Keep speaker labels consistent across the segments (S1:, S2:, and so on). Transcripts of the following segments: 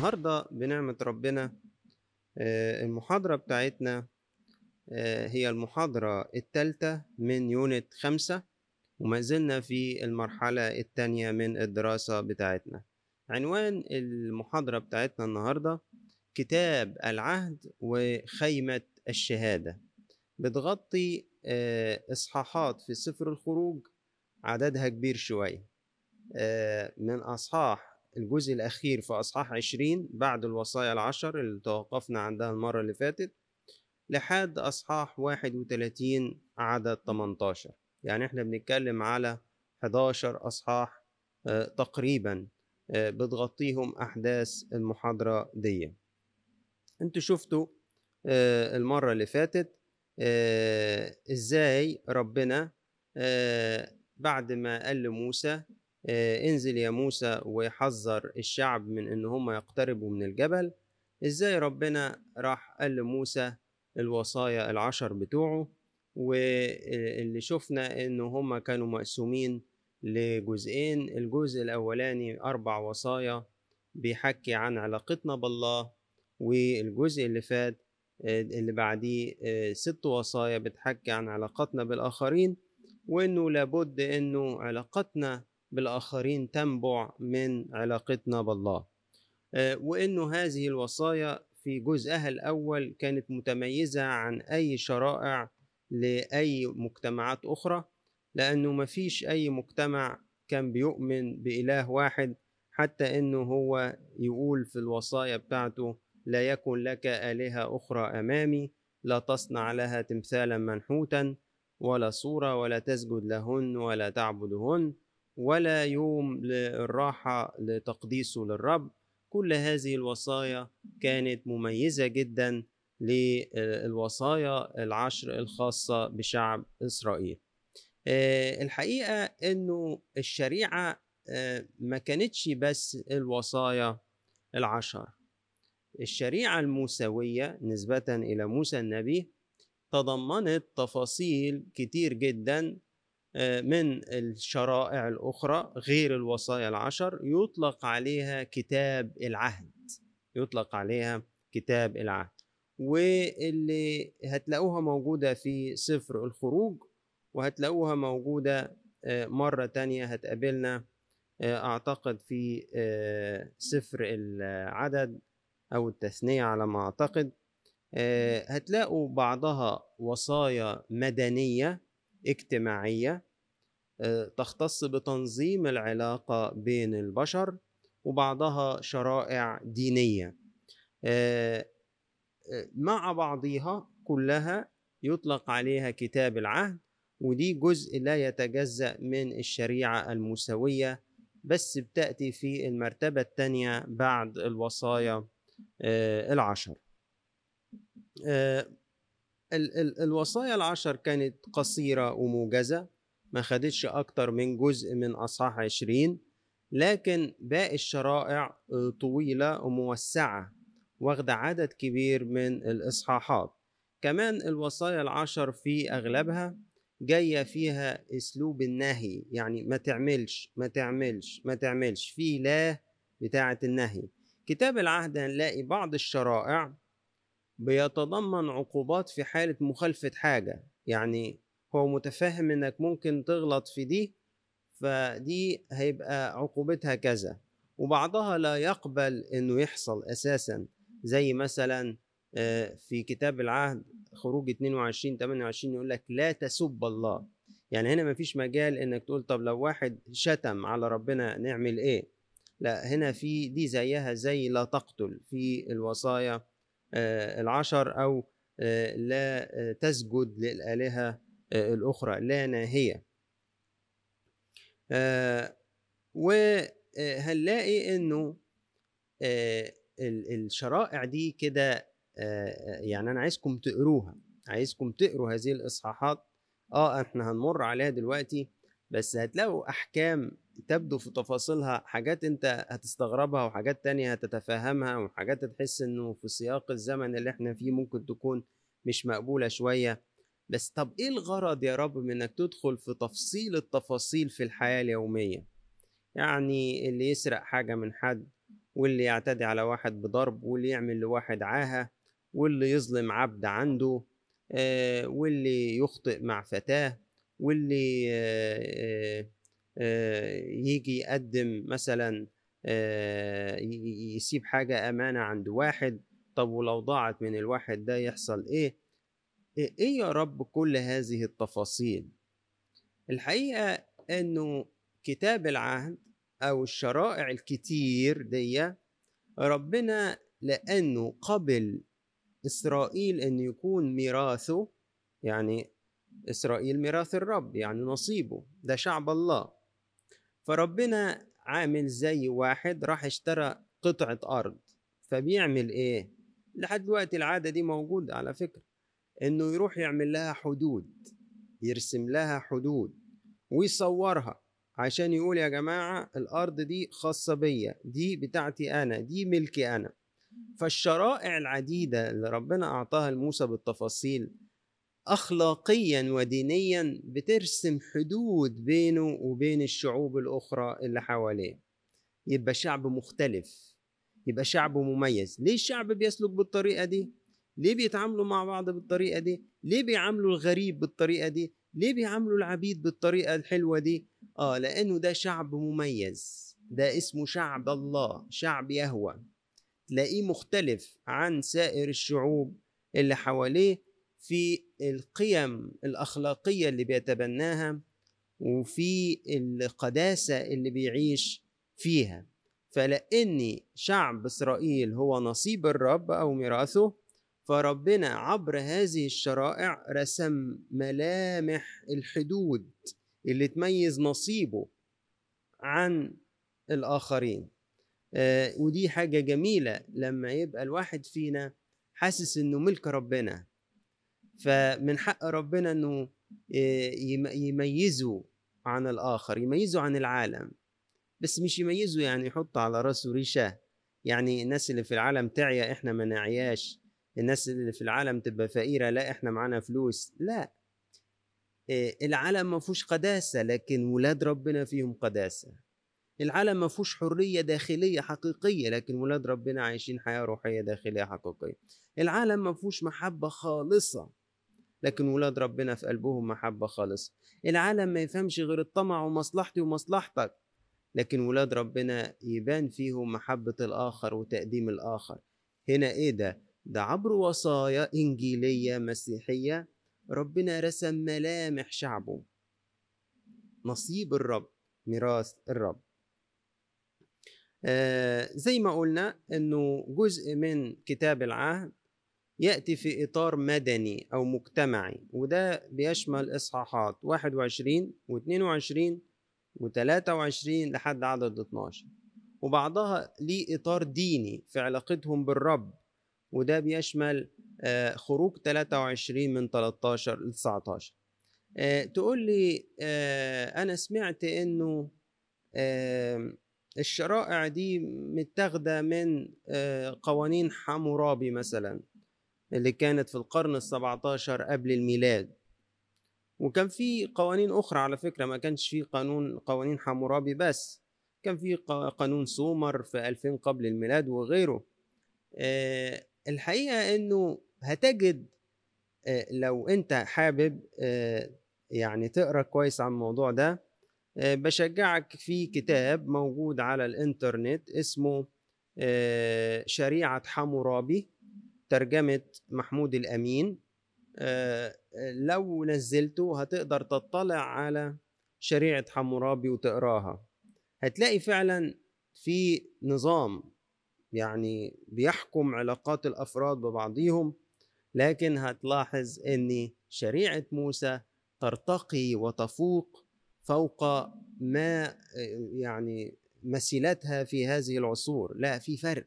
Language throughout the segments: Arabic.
S1: النهاردة بنعمة ربنا آه، المحاضرة بتاعتنا آه، هي المحاضرة التالتة من يونت خمسة وما زلنا في المرحلة التانية من الدراسة بتاعتنا. عنوان المحاضرة بتاعتنا النهاردة كتاب العهد وخيمة الشهادة. بتغطي آه، إصحاحات في سفر الخروج عددها كبير شوية. من أصحاح الجزء الأخير في أصحاح عشرين بعد الوصايا العشر اللي توقفنا عندها المرة اللي فاتت لحد أصحاح واحد وتلاتين عدد تمنتاشر. يعني إحنا بنتكلم على حداشر أصحاح آه، تقريبا آه، بتغطيهم أحداث المحاضرة دي أنتوا شفتوا آه، المرة اللي فاتت إزاي ربنا بعد ما قال لموسى انزل يا موسى ويحذر الشعب من إن هم يقتربوا من الجبل. إزاي ربنا راح قال لموسى الوصايا العشر بتوعه واللي شفنا إن هم كانوا مقسومين لجزئين الجزء الأولاني أربع وصايا بيحكي عن علاقتنا بالله والجزء اللي فات آه، اللي بعديه آه، ست وصايا بتحكي عن علاقتنا بالآخرين وإنه لابد إنه علاقتنا بالآخرين تنبع من علاقتنا بالله. آه، وإنه هذه الوصايا في جزءها الأول كانت متميزة عن أي شرائع لأي مجتمعات أخرى لأنه مفيش أي مجتمع كان بيؤمن بإله واحد حتى إنه هو يقول في الوصايا بتاعته لا يكن لك آلهة أخرى أمامي لا تصنع لها تمثالا منحوتا ولا صورة ولا تسجد لهن ولا تعبدهن. ولا يوم للراحة لتقديسه للرب. كل هذه الوصايا كانت مميزة جدا للوصايا العشر الخاصة بشعب إسرائيل. آه، الحقيقة أنه الشريعة آه، ما كانتش بس الوصايا العشر. الشريعة الموسوية نسبة إلى موسى النبي تضمنت تفاصيل كتير جدا من الشرائع الأخرى غير الوصايا العشر يطلق عليها كتاب العهد يطلق عليها كتاب العهد. واللي هتلاقوها موجودة في سفر الخروج وهتلاقوها موجودة آه، مرة تانية هتقابلنا آه، أعتقد في سفر العدد أو التثنية على ما أعتقد. هتلاقوا بعضها وصايا مدنية اجتماعية آه، تختص بتنظيم العلاقة بين البشر وبعضها شرائع دينية. آه، آه، مع بعضها كلها يطلق عليها كتاب العهد ودي جزء لا يتجزأ من الشريعة الموسوية بس بتأتي في المرتبة الثانية بعد الوصايا العشر. ال ال الوصايا العشر كانت قصيرة وموجزة ما خدتش أكتر من جزء من أصحاح عشرين لكن باقي الشرائع طويلة وموسعة واخدة عدد كبير من الإصحاحات. كمان الوصايا العشر في أغلبها جاية فيها أسلوب النهي يعني ما تعملش ما تعملش ما تعملش في لا بتاعة النهي. كتاب العهد هنلاقي بعض الشرائع بيتضمن عقوبات في حالة مخالفة حاجة. يعني هو متفاهم إنك ممكن تغلط في دي فدي هيبقى عقوبتها كذا. وبعضها لا يقبل إنه يحصل أساسا زي مثلا آه، في كتاب العهد خروج 22 28 يقول لك لا تسب الله. يعني هنا مفيش مجال إنك تقول طب لو واحد شتم على ربنا نعمل إيه؟ لا هنا في دي زيها زي لا تقتل في الوصايا العشر أو آه، لا آه، تسجد للآلهة الأخرى لا ناهية. وهنلاقي إنه الشرائع دي كده يعني أنا عايزكم تقروها عايزكم تقروا هذه الإصحاحات. آه إحنا هنمر عليها دلوقتي. بس هتلاقوا أحكام تبدو في تفاصيلها حاجات أنت هتستغربها وحاجات تانية هتتفهمها وحاجات تحس إنه في سياق الزمن اللي إحنا فيه ممكن تكون مش مقبولة شوية. بس طب إيه الغرض يا رب من إنك تدخل في تفصيل التفاصيل في الحياة اليومية؟ يعني اللي يسرق حاجة من حد واللي يعتدي على واحد بضرب واللي يعمل لواحد عاهة واللي يظلم عبد عنده آه، واللي يخطئ مع فتاة. واللي يجي يقدم مثلا يسيب حاجة أمانة عند واحد طب ولو ضاعت من الواحد ده يحصل إيه؟ إيه يا رب كل هذه التفاصيل؟ الحقيقة إنه كتاب العهد أو الشرائع الكتير دي ربنا لأنه قبل إسرائيل أن يكون ميراثه يعني إسرائيل ميراث الرب يعني نصيبه ده شعب الله فربنا عامل زي واحد راح اشترى قطعة أرض فبيعمل إيه؟ لحد دلوقتي العادة دي موجودة على فكرة إنه يروح يعمل لها حدود يرسم لها حدود ويصورها عشان يقول يا جماعة الأرض دي خاصة بيا دي بتاعتي أنا دي ملكي أنا فالشرائع العديدة اللي ربنا أعطاها لموسى بالتفاصيل أخلاقيا ودينيا بترسم حدود بينه وبين الشعوب الأخرى اللي حواليه. يبقى شعب مختلف يبقى شعب مميز. ليه الشعب بيسلك بالطريقة دي؟ ليه بيتعاملوا مع بعض بالطريقة دي؟ ليه بيعاملوا الغريب بالطريقة دي؟ ليه بيعاملوا العبيد بالطريقة الحلوة دي؟ آه لأنه ده شعب مميز. ده اسمه شعب الله شعب يهوى. تلاقيه مختلف عن سائر الشعوب اللي حواليه في القيم الأخلاقية اللي بيتبناها وفي القداسة اللي بيعيش فيها. فلأني شعب إسرائيل هو نصيب الرب أو ميراثه فربنا عبر هذه الشرائع رسم ملامح الحدود اللي تميز نصيبه عن الآخرين. آه ودي حاجة جميلة لما يبقى الواحد فينا حاسس إنه ملك ربنا. فمن حق ربنا إنه آه، يميزه عن الآخر يميزه عن العالم. بس مش يميزه يعني يحط على راسه ريشة. يعني الناس اللي في العالم تعيا إحنا ما نعياش. الناس اللي في العالم تبقى فقيرة لا إحنا معانا فلوس. لا. آه، العالم ما فيهوش قداسة لكن ولاد ربنا فيهم قداسة. العالم ما فيهوش حرية داخلية حقيقية لكن ولاد ربنا عايشين حياة روحية داخلية حقيقية. العالم ما فيهوش محبة خالصة. لكن ولاد ربنا في قلبهم محبة خالصة العالم ما يفهمش غير الطمع ومصلحتي ومصلحتك. لكن ولاد ربنا يبان فيهم محبة الآخر وتقديم الآخر. هنا إيه ده؟ ده عبر وصايا إنجيلية مسيحية ربنا رسم ملامح شعبه. نصيب الرب ميراث الرب. آه زي ما قلنا إنه جزء من كتاب العهد يأتي في إطار مدني أو مجتمعي وده بيشمل إصحاحات 21 و22 و23 لحد عدد 12 وبعضها ليه إطار ديني في علاقتهم بالرب وده بيشمل آه خروج 23 من 13 ل 19 آه تقول لي آه أنا سمعت آه الشرائع دي متاخدة من قوانين حمورابي مثلا. اللي كانت في القرن السبعتاشر قبل الميلاد. وكان في قوانين أخرى على فكرة ما كانش في قانون قوانين حمورابي بس. كان في قانون سومر في 2000 قبل الميلاد وغيره. آه، الحقيقة إنه هتجد آه، لو أنت حابب يعني تقرأ كويس عن الموضوع ده آه، بشجعك في كتاب موجود على الإنترنت اسمه آه، شريعة حمورابي. ترجمة محمود الأمين آه، لو نزلته هتقدر تطلع على شريعة حمورابي وتقراها. هتلاقي فعلا في نظام يعني بيحكم علاقات الأفراد ببعضهم لكن هتلاحظ أن شريعة موسى ترتقي وتفوق فوق ما يعني مثيلتها في هذه العصور. لا في فرق.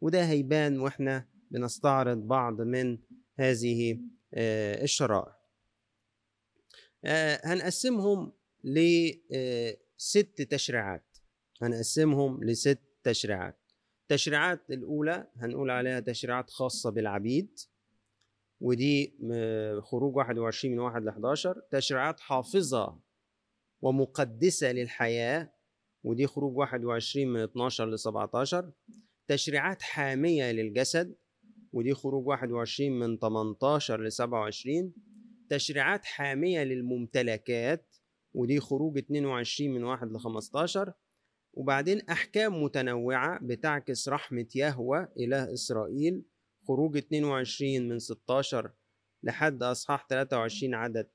S1: وده هيبان وإحنا بنستعرض بعض من هذه آه، الشرائع. آه، هنقسمهم لست تشريعات. هنقسمهم لست تشريعات. التشريعات الأولى هنقول عليها تشريعات خاصة بالعبيد ودي آه، خروج 21 من 1 ل 11 تشريعات حافظة ومقدسة للحياة ودي خروج 21 من 12 ل 17 تشريعات حامية للجسد ودي خروج 21 من 18 ل 27 تشريعات حامية للممتلكات ودي خروج 22 من 1 ل 15 وبعدين أحكام متنوعة بتعكس رحمة يهوى إله إسرائيل خروج 22 من 16 لحد أصحاح 23 عدد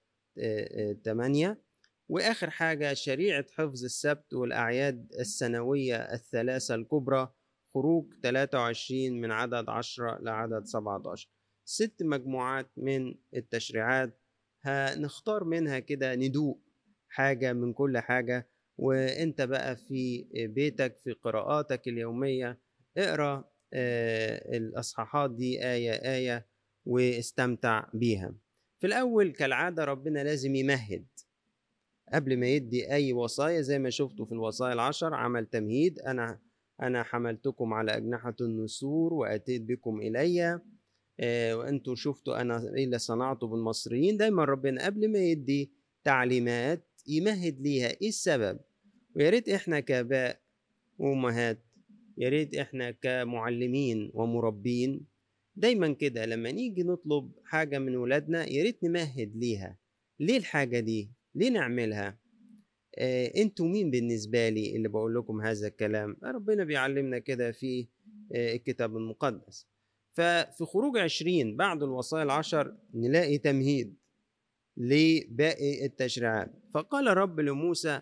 S1: 8 وآخر حاجة شريعة حفظ السبت والأعياد السنوية الثلاثة الكبرى خروج 23 من عدد 10 لعدد 17 ست مجموعات من التشريعات هنختار منها كده ندوق حاجة من كل حاجة وانت بقى في بيتك في قراءاتك اليومية اقرأ الأصحاحات دي آية آية واستمتع بيها. في الأول كالعادة ربنا لازم يمهد. قبل ما يدي أي وصايا زي ما شفتوا في الوصايا العشر عمل تمهيد أنا أنا حملتكم على أجنحة النسور وأتيت بكم إلي آه وأنتوا شفتوا أنا إيه اللي صنعته بالمصريين. دايما ربنا قبل ما يدي تعليمات يمهد ليها. إيه السبب؟ ويا ريت إحنا كآباء وأمهات يا ريت إحنا كمعلمين ومربين دايما كده لما نيجي نطلب حاجة من ولادنا يا ريت نمهد ليها. ليه الحاجة دي؟ ليه نعملها؟ أنتوا مين بالنسبة لي اللي بقول لكم هذا الكلام؟ ربنا بيعلمنا كده في آه الكتاب المقدس. ففي خروج عشرين بعد الوصايا العشر نلاقي تمهيد لباقي التشريعات. فقال الرب لموسى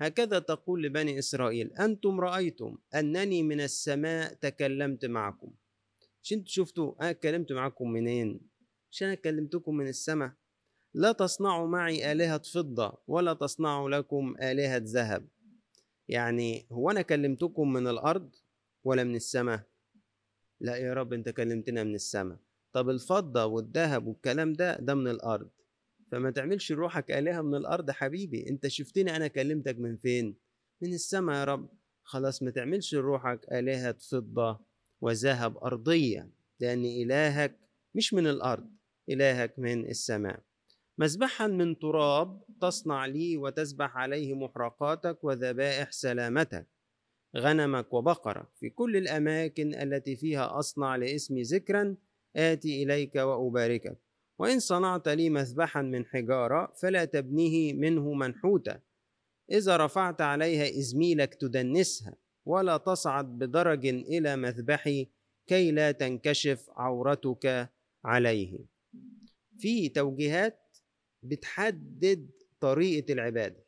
S1: هكذا تقول لبني إسرائيل أنتم رأيتم أنني من السماء تكلمت معكم. مش أنتوا شفتوا؟ أنا اتكلمت معكم منين؟ مش أنا كلمتكم من السماء؟ لا تصنعوا معي آلهة فضة ولا تصنعوا لكم آلهة ذهب. يعني هو أنا كلمتكم من الأرض ولا من السماء؟ لا يا رب أنت كلمتنا من السماء. طب الفضة والذهب والكلام ده ده من الأرض. فما تعملش روحك آلهة من الأرض حبيبي. أنت شفتني أنا كلمتك من فين؟ من السماء يا رب. خلاص ما تعملش روحك آلهة فضة وذهب أرضية لأن إلهك مش من الأرض إلهك من السماء. مذبحا من تراب تصنع لي وتذبح عليه محرقاتك وذبائح سلامتك غنمك وبقرك. في كل الأماكن التي فيها أصنع لاسمي ذكرا آتي إليك وأباركك. وإن صنعت لي مذبحا من حجارة فلا تبنيه منه منحوتا. إذا رفعت عليها إزميلك تدنسها ولا تصعد بدرج إلى مذبحي كي لا تنكشف عورتك عليه. في توجيهات بتحدد طريقة العبادة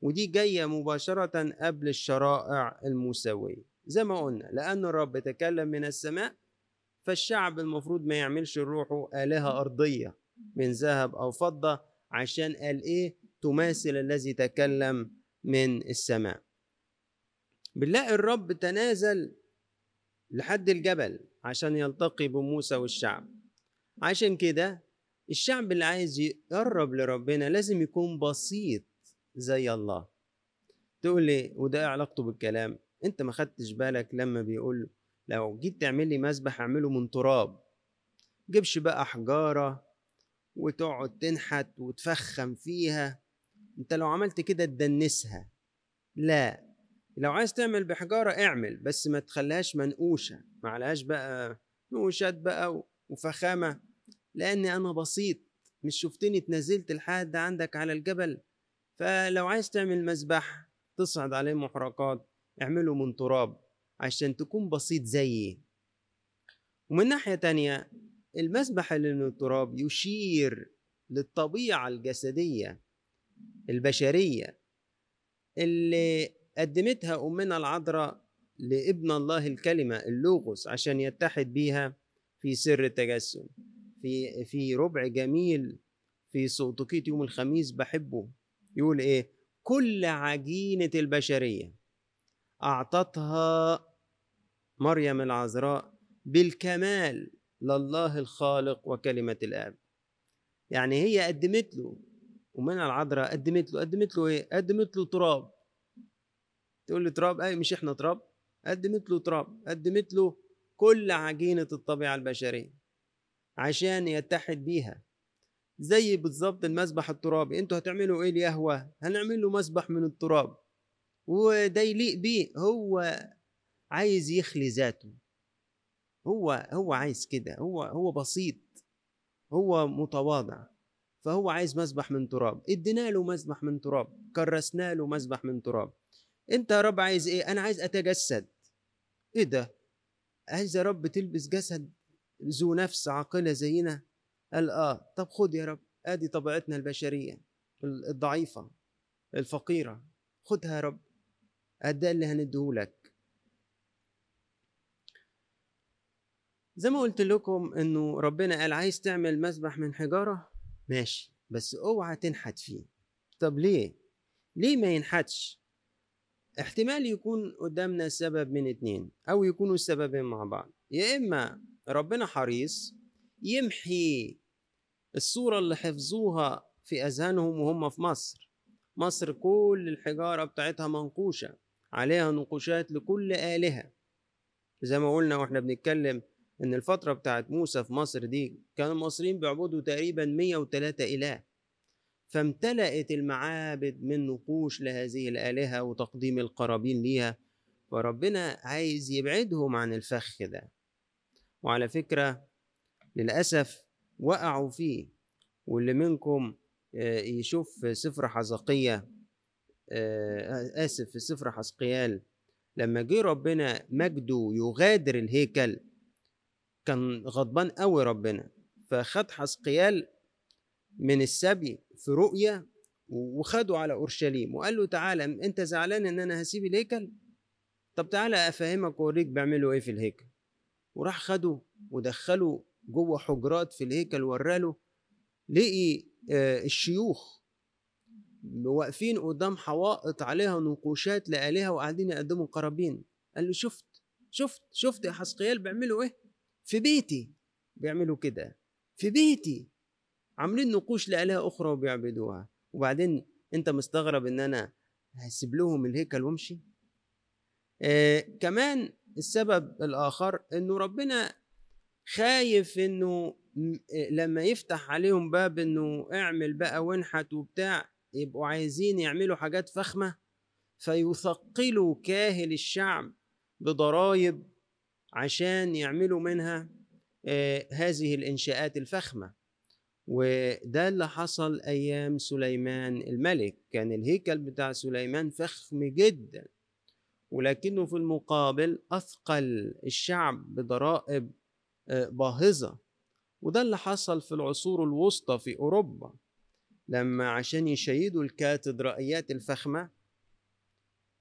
S1: ودي جاية مباشرة قبل الشرائع الموسوية زي ما قلنا لأن الرب تكلم من السماء فالشعب المفروض ما يعملش روحه آلهة أرضية من ذهب أو فضة عشان قال إيه؟ تماثل الذي تكلم من السماء. بنلاقي الرب تنازل لحد الجبل عشان يلتقي بموسى والشعب. عشان كده الشعب اللي عايز يقرب لربنا لازم يكون بسيط زي الله. تقول لي وده علاقته بالكلام؟ أنت ما خدتش بالك لما بيقول لو جيت تعمل لي مسبح أعمله من تراب. جيبش بقى حجارة وتقعد تنحت وتفخم فيها. أنت لو عملت كده تدنسها. لا لو عايز تعمل بحجارة اعمل بس ما تخليهاش منقوشة. معلهاش بقى نقوشات بقى وفخامة. لأني أنا بسيط مش شفتني اتنزلت لحد عندك على الجبل. فلو عايز تعمل مذبح تصعد عليه محرقات اعمله من تراب عشان تكون بسيط زيي ومن ناحية تانية المذبح اللي من التراب يشير للطبيعة الجسدية البشرية اللي قدمتها أمنا العذراء لابن الله الكلمة اللوغوس عشان يتحد بيها في سر التجسد في في ربع جميل في سقطكيت يوم الخميس بحبه. يقول إيه؟ كل عجينة البشرية أعطتها مريم العذراء بالكمال لله الخالق وكلمة الآب. يعني هي قدمت له ومن العذراء قدمت له قدمت له إيه؟ قدمت له تراب. تقول لي تراب؟ أي مش إحنا تراب. قدمت له تراب قدمت له كل عجينة الطبيعة البشرية. عشان يتحد بيها. زي بالظبط المسبح الترابي. أنتوا هتعملوا إيه ليهوى هنعمل له مسبح من التراب. وده يليق بيه. هو عايز يخلي ذاته. هو هو عايز كده. هو هو بسيط. هو متواضع. فهو عايز مسبح من تراب. ادينا له مسبح من تراب. كرسنا له مسبح من تراب. انت يا رب عايز إيه؟ أنا عايز اتجسد. إيه ده؟ عايز يا رب تلبس جسد ذو نفس عاقلة زينا؟ قال آه. طب خد يا رب آدي طبيعتنا البشرية الضعيفة الفقيرة. خدها يا رب. ده اللي هنديهولك؟ زي ما قلت لكم إنه ربنا قال عايز تعمل مسبح من حجارة؟ ماشي. بس اوعى تنحت فيه. طب ليه؟ ليه ما ينحتش؟ احتمال يكون قدامنا سبب من اتنين أو يكونوا السببين مع بعض. يا إما ربنا حريص يمحي الصورة اللي حفظوها في أذهانهم وهم في مصر. مصر كل الحجارة بتاعتها منقوشة عليها نقوشات لكل آلهة. زي ما قلنا وإحنا بنتكلم إن الفترة بتاعت موسى في مصر دي كان المصريين بيعبدوا تقريبا 103 إله. فامتلأت المعابد من نقوش لهذه الآلهة وتقديم القرابين ليها. فربنا عايز يبعدهم عن الفخ ده. وعلى فكرة للأسف وقعوا فيه واللي منكم يشوف في سفر حزقية آسف في سفر حزقيال لما جه ربنا مجده يغادر الهيكل كان غضبان قوي ربنا. فخد حزقيال من السبي في رؤية وخده على أورشليم وقال له تعالى أنت زعلان إن أنا هسيب الهيكل؟ طب تعالى أفهمك وأوريك بيعملوا إيه في الهيكل. وراح خده ودخله جوه حجرات في الهيكل وراله لقي الشيوخ واقفين قدام حوائط عليها نقوشات لآلهة وقاعدين يقدموا قرابين. قال له شفت شفت شفت يا حسقيال بيعملوا إيه؟ في بيتي بيعملوا كده في بيتي عاملين نقوش لآلهة أخرى وبيعبدوها. وبعدين أنت مستغرب إن أنا هسيب لهم الهيكل وأمشي؟ آه كمان السبب الآخر إنه ربنا خايف إنه لما يفتح عليهم باب إنه اعمل بقى وانحت وبتاع يبقوا عايزين يعملوا حاجات فخمة فيثقلوا كاهل الشعب بضرايب عشان يعملوا منها آه هذه الإنشاءات الفخمة. وده اللي حصل أيام سليمان الملك. كان الهيكل بتاع سليمان فخم جدا. ولكنه في المقابل أثقل الشعب بضرائب باهظة. وده اللي حصل في العصور الوسطى في أوروبا. لما عشان يشيدوا الكاتدرائيات الفخمة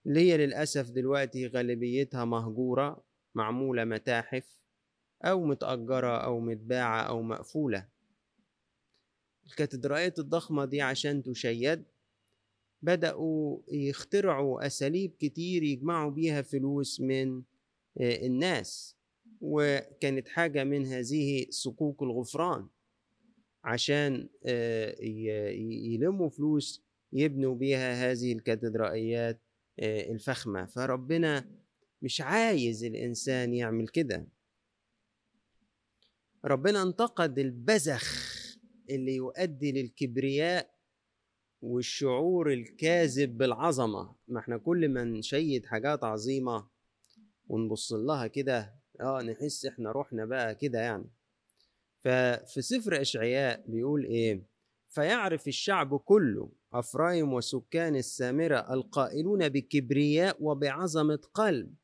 S1: اللي هي للأسف دلوقتي غالبيتها مهجورة معمولة متاحف أو متأجرة أو متباعة أو مقفولة؟ الكاتدرائيات الضخمة دي عشان تشيد بدأوا يخترعوا أساليب كتير يجمعوا بيها فلوس من الناس وكانت حاجة من هذه صكوك الغفران عشان يلموا فلوس يبنوا بيها هذه الكاتدرائيات الفخمة. فربنا مش عايز الإنسان يعمل كده. ربنا انتقد البذخ اللي يؤدي للكبرياء والشعور الكاذب بالعظمة. ما إحنا كل ما نشيد حاجات عظيمة ونبص لها كده آه نحس إحنا روحنا بقى كده يعني. ففي سفر أشعياء بيقول إيه؟ فيعرف الشعب كله أفرايم وسكان السامرة القائلون بكبرياء وبعظمة قلب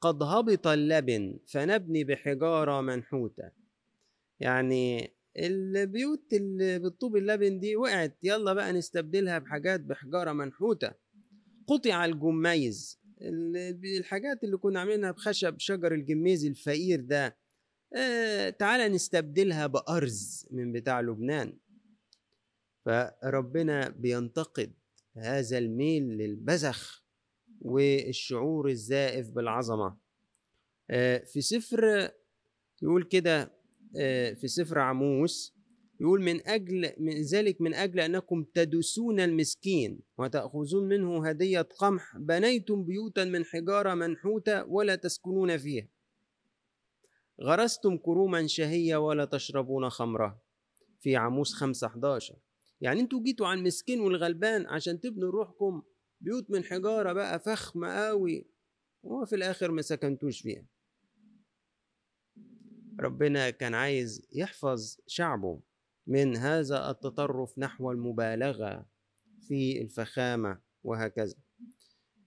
S1: قد هبط اللبن فنبني بحجارة منحوتة. يعني البيوت اللي بالطوب اللبن دي وقعت يلا بقى نستبدلها بحاجات بحجارة منحوتة. قطع الجميز الحاجات اللي كنا عاملينها بخشب شجر الجميز الفقير ده. آه تعالى نستبدلها بأرز من بتاع لبنان. فربنا بينتقد هذا الميل للبذخ والشعور الزائف بالعظمة. آه في سفر يقول كده في سفر عموس يقول من أجل من ذلك من أجل أنكم تدسون المسكين وتأخذون منه هدية قمح بنيتم بيوتا من حجارة منحوتة ولا تسكنون فيها. غرستم كروما شهية ولا تشربون خمرة. في عموس خمسة 11 يعني أنتوا جيتوا على المسكين والغلبان عشان تبنوا روحكم بيوت من حجارة بقى فخمة قوي وفي الآخر ما سكنتوش فيها. ربنا كان عايز يحفظ شعبه من هذا التطرف نحو المبالغة في الفخامة وهكذا.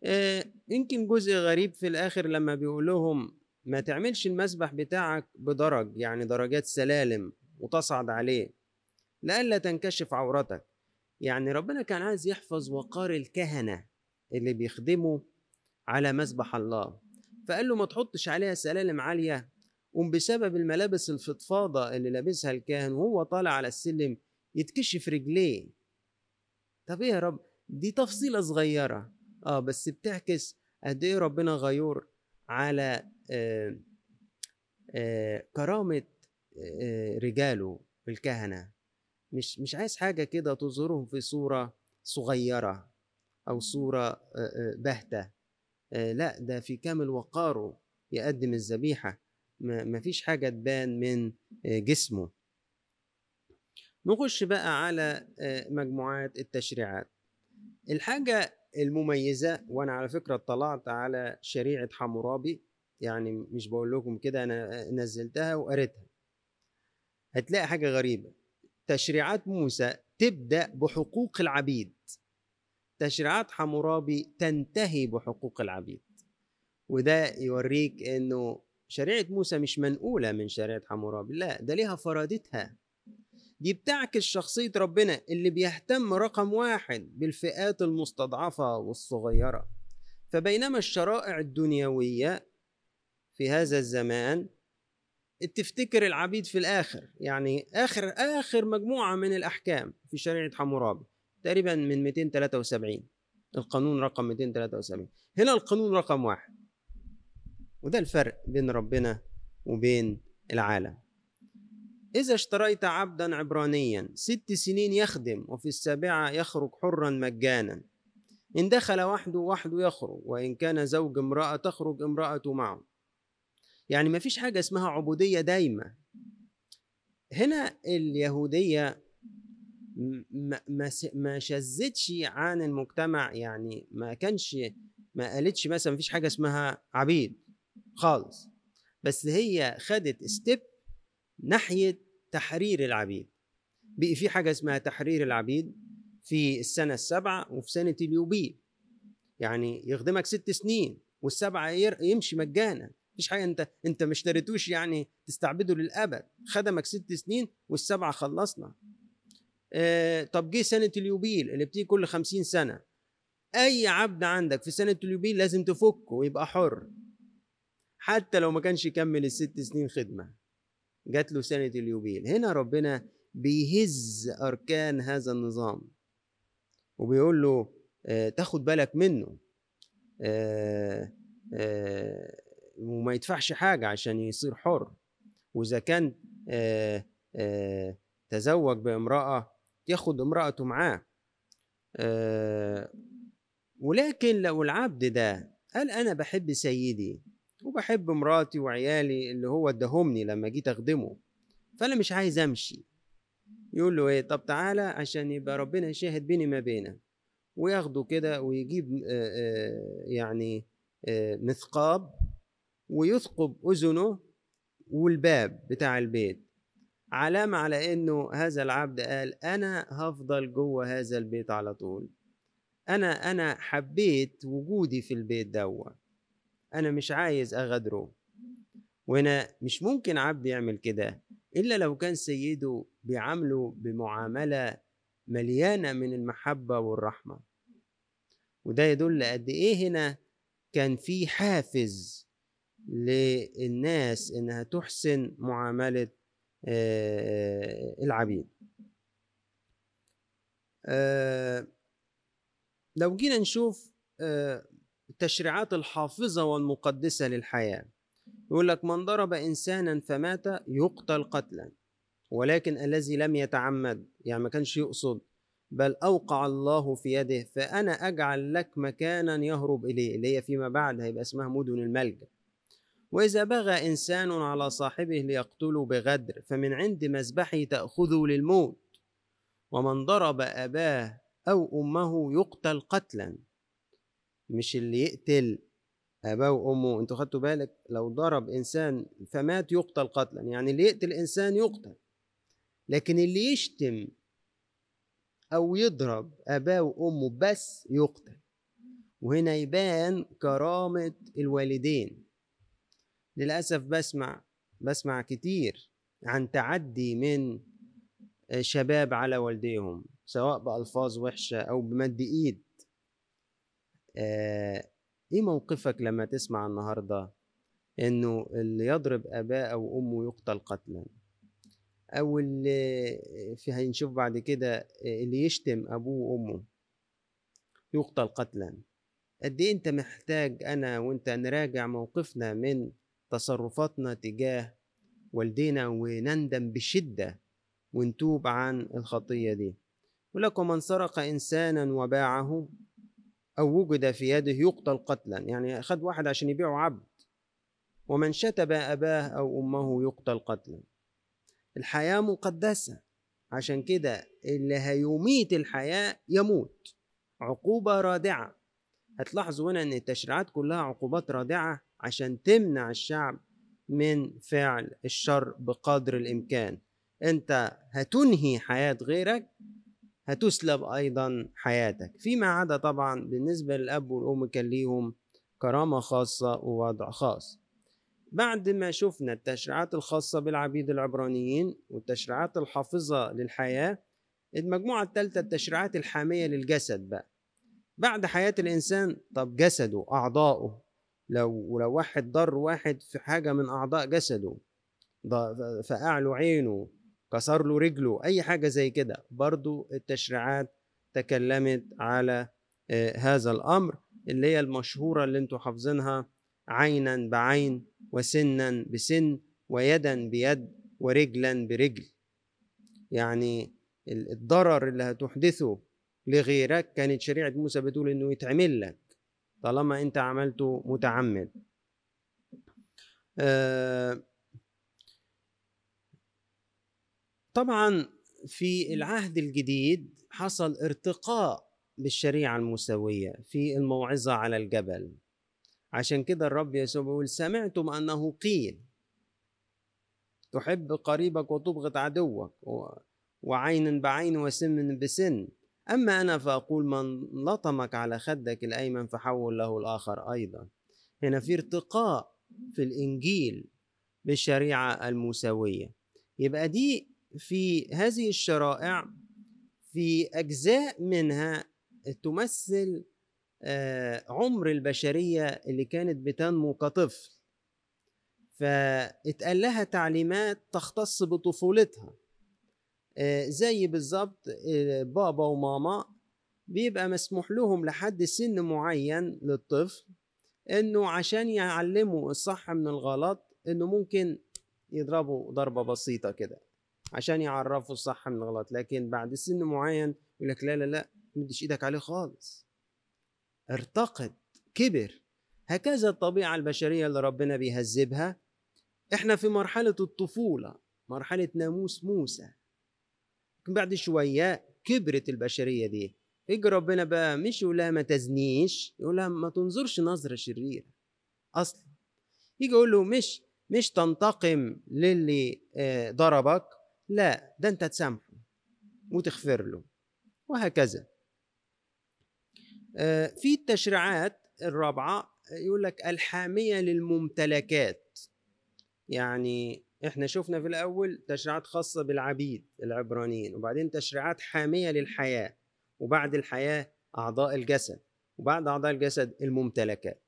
S1: آه، يمكن جزء غريب في الآخر لما بيقول لهم ما تعملش المسبح بتاعك بدرج يعني درجات سلالم وتصعد عليه لئلا تنكشف عورتك. يعني ربنا كان عايز يحفظ وقار الكهنة اللي بيخدموا على مسبح الله. فقال له ما تحطش عليها سلالم عالية وبسبب الملابس الفضفاضة اللي لابسها الكاهن وهو طالع على السلم يتكشف رجليه. طب إيه يا رب؟ دي تفصيلة صغيرة. آه بس بتعكس قد إيه ربنا غيور على آه آه كرامة آه رجاله الكهنة. مش مش عايز حاجة كده تظهرهم في صورة صغيرة أو صورة باهتة. لا ده في كامل وقاره يقدم الذبيحة. ما فيش حاجة تبان من جسمه. نخش بقى على مجموعات التشريعات. الحاجة المميزة وأنا على فكرة اطلعت على شريعة حمورابي يعني مش بقول لكم كده أنا نزلتها وقريتها. هتلاقي حاجة غريبة. تشريعات موسى تبدأ بحقوق العبيد. تشريعات حمورابي تنتهي بحقوق العبيد. وده يوريك إنه شريعة موسى مش منقولة من شريعة حمورابي لا ده ليها فرادتها. دي بتعكس شخصية ربنا اللي بيهتم رقم واحد بالفئات المستضعفة والصغيرة. فبينما الشرائع الدنيوية في هذا الزمان تفتكر العبيد في الآخر يعني آخر آخر مجموعة من الأحكام في شريعة حمورابي تقريبا من 273 القانون رقم 273 هنا القانون رقم واحد. وده الفرق بين ربنا وبين العالم. إذا اشتريت عبدا عبرانيا ست سنين يخدم وفي السابعة يخرج حرا مجانا. إن دخل وحده وحده يخرج وإن كان زوج امرأة تخرج امرأته معه. يعني ما فيش حاجة اسمها عبودية دايمة هنا اليهودية ما ما شذتش عن المجتمع يعني ما كانش ما قالتش مثلا ما فيش حاجة اسمها عبيد. خالص. بس هي خدت ستيب ناحية تحرير العبيد. بقي في حاجة اسمها تحرير العبيد في السنة السابعة وفي سنة اليوبيل. يعني يخدمك ست سنين والسبعة يمشي مجانا. مفيش حاجة انت انت ما اشتريتوش يعني تستعبده للأبد. خدمك ست سنين والسبعه خلصنا. آه طب جه سنة اليوبيل اللي بتيجي كل خمسين سنة. أي عبد عندك في سنة اليوبيل لازم تفكه ويبقى حر. حتى لو ما كانش يكمل الست سنين خدمة. جات له سنة اليوبيل. هنا ربنا بيهز أركان هذا النظام. وبيقول له آه تاخد بالك منه. آه آه وما يدفعش حاجة عشان يصير حر. وإذا كان تزوج بامرأة ياخد امرأته معاه. ولكن لو العبد ده قال أنا بحب سيدي؟ وبحب مراتي وعيالي اللي هو اداهمني لما جيت أخدمه فأنا مش عايز أمشي. يقول له إيه؟ طب تعالى عشان يبقى ربنا يشاهد بيني ما بينك. وياخده كده ويجيب آآ يعني مثقاب ويثقب أذنه والباب بتاع البيت. علامة على إنه هذا العبد قال أنا هفضل جوه هذا البيت على طول. أنا أنا حبيت وجودي في البيت دوا أنا مش عايز أغادره. وهنا مش ممكن عبد يعمل كده إلا لو كان سيده بيعامله بمعاملة مليانة من المحبة والرحمة. وده يدل قد إيه هنا كان في حافز للناس إنها تحسن معاملة العبيد. لو جينا نشوف التشريعات الحافظة والمقدسة للحياة. يقول لك من ضرب إنسانا فمات يقتل قتلا ولكن الذي لم يتعمد يعني ما كانش يقصد بل أوقع الله في يده فأنا أجعل لك مكانا يهرب اليه اللي هي فيما بعد هيبقى اسمها مدن الملجأ وإذا بغى إنسان على صاحبه ليقتله بغدر فمن عند مذبحه تأخذه للموت. ومن ضرب أباه أو أمه يقتل قتلا. مش اللي يقتل أباه وأمه. أنتوا خدتوا بالك؟ لو ضرب إنسان فمات يقتل قتلا. يعني اللي يقتل إنسان يقتل. لكن اللي يشتم أو يضرب أباه وأمه بس يقتل. وهنا يبان كرامة الوالدين. للأسف بسمع بسمع كتير عن تعدي من شباب على والديهم سواء بألفاظ وحشة أو بمد إيد. آه إيه موقفك لما تسمع النهاردة إنه اللي يضرب أباه أو أمه يقتل قتلا؟ أو اللي في هنشوف بعد كده اللي يشتم أبوه وأمه يقتل قتلا. قد إيه أنت محتاج أنا وأنت نراجع موقفنا من تصرفاتنا تجاه والدينا ونندم بشدة ونتوب عن الخطية دي؟ ولكم من سرق إنسانا وباعه أو وجد في يده يقتل قتلا. يعني أخذ واحد عشان يبيعه عبد. ومن شتب أباه أو أمه يقتل قتلا. الحياة مقدسة. عشان كده اللي هيميت الحياة يموت. عقوبة رادعة. هتلاحظوا هنا إن التشريعات كلها عقوبات رادعة عشان تمنع الشعب من فعل الشر بقدر الإمكان. أنت هتنهي حياة غيرك هتسلب أيضا حياتك. فيما عدا طبعا بالنسبة للأب والأم كان ليهم كرامة خاصة ووضع خاص. بعد ما شفنا التشريعات الخاصة بالعبيد العبرانيين والتشريعات الحافظة للحياة المجموعة الثالثة التشريعات الحامية للجسد بقى. بعد حياة الإنسان طب جسده أعضاؤه. لو ولو واحد ضر واحد في حاجة من أعضاء جسده فقع له عينه كسر له رجله أي حاجة زي كده. برضو التشريعات تكلمت على هذا الأمر اللي هي المشهورة اللي أنتوا حافظينها عينا بعين وسنا بسن ويدا بيد ورجلا برجل. يعني الضرر اللي هتحدثه لغيرك كانت شريعة موسى بتقول إنه يتعمل لك طالما أنت عملته متعمد. آه طبعا في العهد الجديد حصل ارتقاء بالشريعة الموسوية في الموعظة على الجبل. عشان كده الرب يسوع بيقول سمعتم أنه قيل تحب قريبك وتبغض عدوك وعين بعين وسن بسن. أما أنا فأقول من لطمك على خدك الأيمن فحول له الآخر أيضا. هنا في ارتقاء في الإنجيل بالشريعة الموسوية. يبقى دي في هذه الشرائع في أجزاء منها تمثل عمر البشرية اللي كانت بتنمو كطفل. فاتقال لها تعليمات تختص بطفولتها. زي بالظبط بابا وماما بيبقى مسموح لهم لحد سن معين للطفل إنه عشان يعلموا الصح من الغلط إنه ممكن يضربوا ضربة بسيطة كده. عشان يعرفوا الصح من الغلط لكن بعد سن معين يقول لك لا لا لا مدش إيدك عليه خالص. ارتقد كبر. هكذا الطبيعة البشرية اللي ربنا بيهذبها. إحنا في مرحلة الطفولة مرحلة ناموس موسى. بعد شوية كبرت البشرية دي. يجي ربنا بقى مش يقول لها ما تزنيش يقول لها ما تنظرش نظرة شريرة. أصلا. يجي يقول له مش مش تنتقم للي ضربك. لا ده انت تسامحه وتغفر له وهكذا. في التشريعات الرابعة يقول لك الحامية للممتلكات. يعني إحنا شفنا في الأول تشريعات خاصة بالعبيد العبرانيين وبعدين تشريعات حامية للحياة وبعد الحياة أعضاء الجسد وبعد أعضاء الجسد الممتلكات.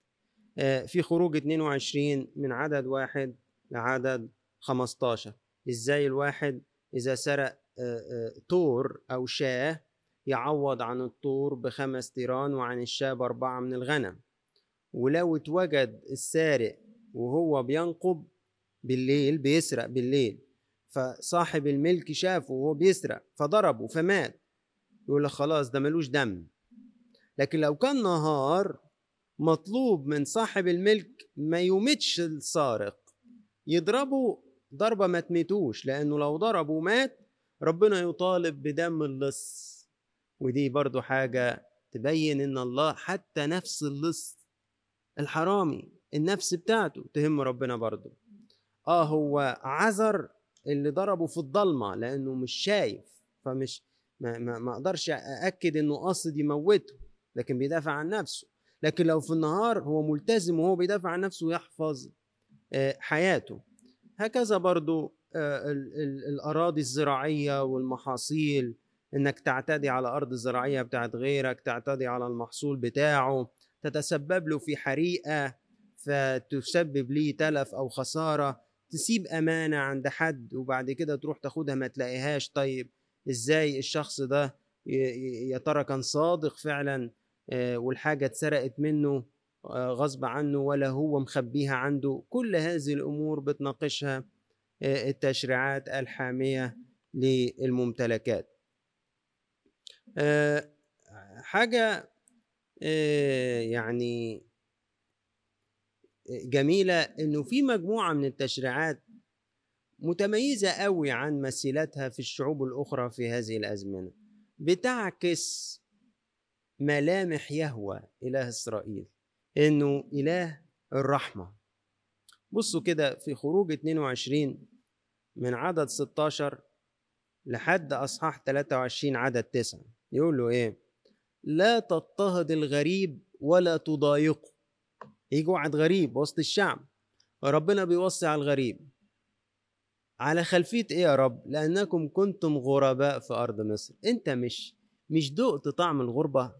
S1: في خروج 22 من عدد واحد لعدد 15 إزاي الواحد إذا سرق طور أو شاة يعوض عن الطور بخمس تيران وعن الشاة بأربعة من الغنم. ولو اتوجد السارق وهو بينقب بالليل بيسرق بالليل فصاحب الملك شافه وهو بيسرق فضربه فمات. يقول لك خلاص ده ملوش دم. لكن لو كان نهار مطلوب من صاحب الملك ما يمتش السارق يضربه ضربة ما تميتوش لأنه لو ضربه ومات ربنا يطالب بدم اللص. ودي برضو حاجة تبين إن الله حتى نفس اللص الحرامي النفس بتاعته تهم ربنا برضه آه هو عذر اللي ضربه في الضلمة لأنه مش شايف فمش ما, ما, ما أقدرش أأكد إنه قاصد يموته لكن بيدافع عن نفسه. لكن لو في النهار هو ملتزم وهو بيدافع عن نفسه يحفظ آه، حياته. هكذا برضو آه، الأراضي الزراعية والمحاصيل إنك تعتدي على أرض زراعية بتاعت غيرك تعتدي على المحصول بتاعه تتسبب له في حريقة فتسبب ليه تلف أو خسارة. تسيب أمانة عند حد وبعد كده تروح تاخدها ما تلاقيهاش. طيب إزاي الشخص ده يا ترى كان صادق فعلا آه، والحاجة اتسرقت منه؟ غصب عنه ولا هو مخبيها عنده. كل هذه الأمور بتناقشها آه، التشريعات الحامية للممتلكات. حاجة يعني جميلة إنه في مجموعة من التشريعات متميزة قوي عن مثيلاتها في الشعوب الأخرى في هذه الأزمنة. بتعكس ملامح يهوى إله إسرائيل. إنه إله الرحمة. بصوا كده في خروج 22 من عدد 16 لحد أصحاح 23 عدد 9 يقول له إيه؟ لا تضطهد الغريب ولا تضايقه. يجي واحد غريب وسط الشعب. ربنا بيوصي على الغريب. على خلفية إيه يا رب؟ لأنكم كنتم غرباء في أرض مصر. أنت مش مش دقت طعم الغربة؟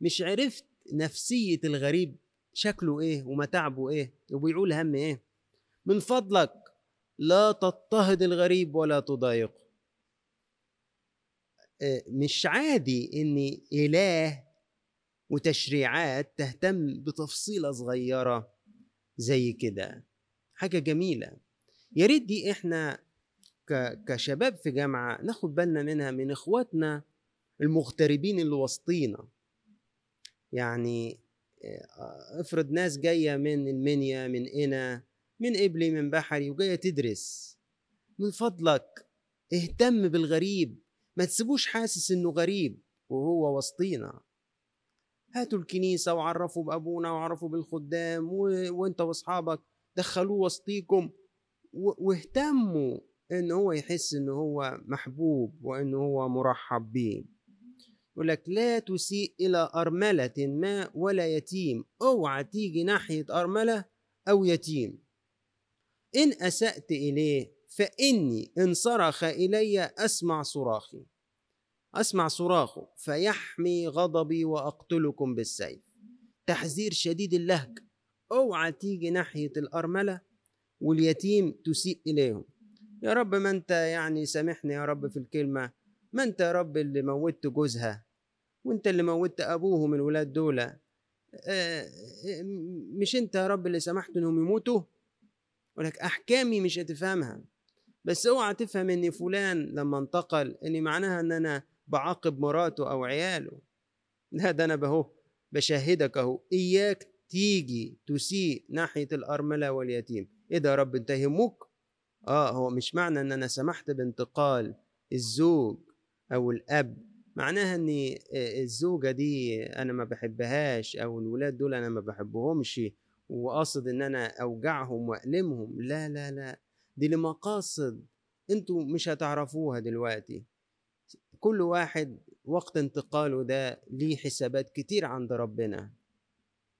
S1: مش عرفت نفسية الغريب شكله إيه ومتاعبه إيه وبيعول هم إيه. من فضلك لا تضطهد الغريب ولا تضايقه. آه، مش عادي إن إله وتشريعات تهتم بتفصيلة صغيرة زي كده. حاجة جميلة. يا ريت دي إحنا كشباب في جامعة ناخد بالنا منها من إخواتنا المغتربين اللي وسطينا. يعني آه، افرض ناس جاية من المنيا من قنا من قبلي من بحري وجاية تدرس. من فضلك اهتم بالغريب. ما تسيبوش حاسس إنه غريب وهو وسطينا. هاتوا الكنيسة وعرفوا بأبونا وعرفوا بالخدام و... وأنت وأصحابك دخلوه وسطيكم و... واهتموا إن هو يحس إن هو محبوب وإن هو مرحب به يقول لك لا تسيء إلى أرملة ما ولا يتيم. أوعى تيجي ناحية أرملة أو يتيم. إن أسأت إليه فإني إن صرخ إلي أسمع صراخي. أسمع صراخه فيحمي غضبي وأقتلكم بالسيف. تحذير شديد اللهج. أوعى تيجي ناحية الأرملة واليتيم تسيء إليهم. يا رب ما أنت يعني سامحني يا رب في الكلمة. ما أنت يا رب اللي موتت جوزها؟ وأنت اللي موتت أبوهم الولاد دول. آه، مش أنت يا رب اللي سمحت إنهم يموتوا؟ ولك أحكامي مش هتفهمها. بس اوعى تفهم إن فلان لما انتقل إن معناها إن أنا بعاقب مراته أو عياله. لا ده أنا بهو بشهدك أهو. إياك تيجي تسيء ناحية الأرملة واليتيم. إيه ده يا رب أنت يهمك آه هو مش معنى إن أنا سمحت بانتقال الزوج أو الأب معناها ان الزوجة دي أنا ما بحبهاش أو الولاد دول أنا ما بحبهمش وقاصد إن أنا أوجعهم والمهم لا لا لا دي لمقاصد أنتوا مش هتعرفوها دلوقتي. كل واحد وقت انتقاله ده ليه حسابات كتير عند ربنا.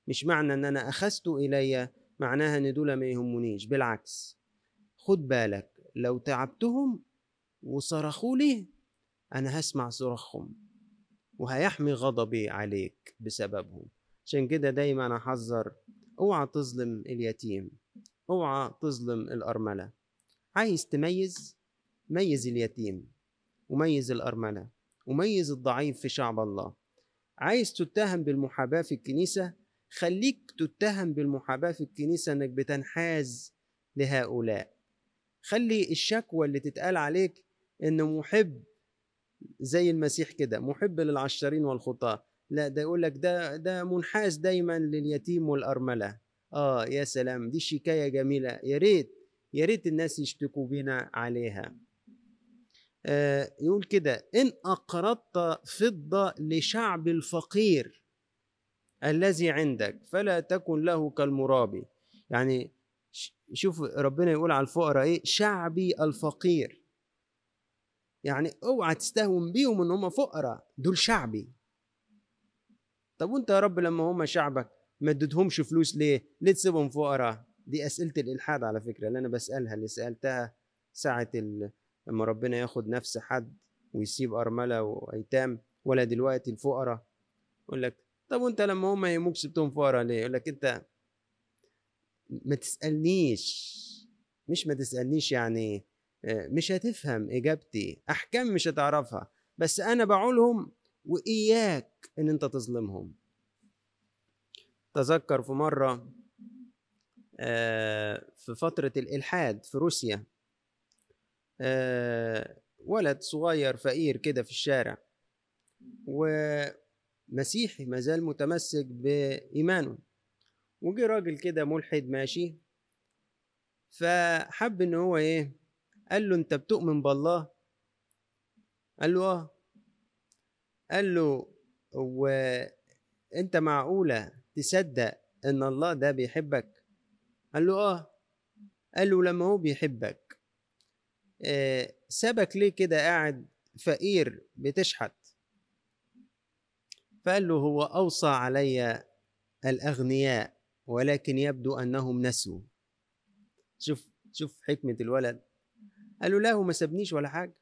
S1: مش معنى إن أنا اخذته الي معناها إن دول ما يهمونيش بالعكس. خد بالك لو تعبتهم وصرخوا لي أنا هسمع صراخهم وهيحمي غضبي عليك بسببهم. عشان كده دايما أحذر أوعى تظلم اليتيم أوعى تظلم الأرملة. عايز تميز؟ ميز اليتيم وميز الأرملة وميز الضعيف في شعب الله. عايز تتهم بالمحاباة في الكنيسة؟ خليك تتهم بالمحاباة في الكنيسة إنك بتنحاز لهؤلاء. خلي الشكوى اللي تتقال عليك إنه محب زي المسيح كده محب للعشرين والخطاة. لا ده يقول لك ده ده منحاز دايما لليتيم والأرملة. آه يا سلام دي شكاية جميلة. يا ريت يا ريت الناس يشتكوا بنا عليها. آه يقول كده إن أقرضت فضة لشعب الفقير الذي عندك فلا تكن له كالمرابي يعني شوف ربنا يقول على الفقراء إيه؟ شعبي الفقير. يعني اوعى تستهون بيهم ان هم فقراء دول شعبي. طب وانت يا رب لما هم شعبك ما اديتهمش فلوس ليه؟ ليه تسيبهم فقراء؟ دي أسئلة الإلحاد على فكرة اللي أنا بسألها اللي سألتها ساعة لما ربنا ياخد نفس حد ويسيب أرملة وأيتام ولا دلوقتي الفقراء. يقول لك طب وانت لما هم يهموك سبتهم فقراء ليه؟ يقول لك انت ما تسألنيش. مش ما تسألنيش يعني مش هتفهم إجابتي. أحكام مش هتعرفها. بس أنا بعولهم وإياك إن أنت تظلمهم. تذكر في مرة آه، في فترة الإلحاد في روسيا آه، ولد صغير فقير كده في الشارع ومسيحي ما زال متمسك بإيمانه. وجي راجل كده ملحد ماشي فحب إن هو إيه قال له أنت بتؤمن بالله؟ قال له آه. قال له وانت معقولة تصدق إن الله ده بيحبك؟ قال له آه. قال له لما هو بيحبك. آه سابك ليه كده قاعد فقير بتشحت؟ فقال له هو أوصى علي الأغنياء ولكن يبدو أنهم نسوا. شوف شوف حكمة الولد. قال له لا هو ما سابنيش ولا حاجة.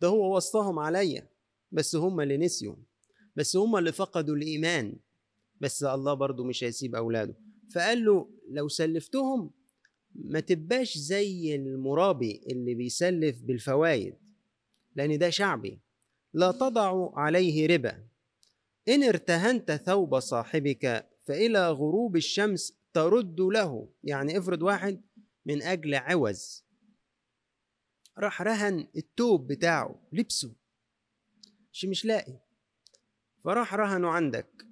S1: ده هو وصاهم عليا. بس هم اللي نسيوا. بس هم اللي فقدوا الإيمان. بس الله برضو مش هيسيب أولاده. فقال له لو سلفتهم ما تبقاش زي المرابي اللي بيسلف بالفوايد لأن ده شعبي. لا تضع عليه ربا. إن ارتهنت ثوب صاحبك فإلى غروب الشمس ترد له. يعني افرض واحد من أجل عوز. راح رهن التوب بتاعه لبسه. مش مش لاقي. فراح رهنه عندك.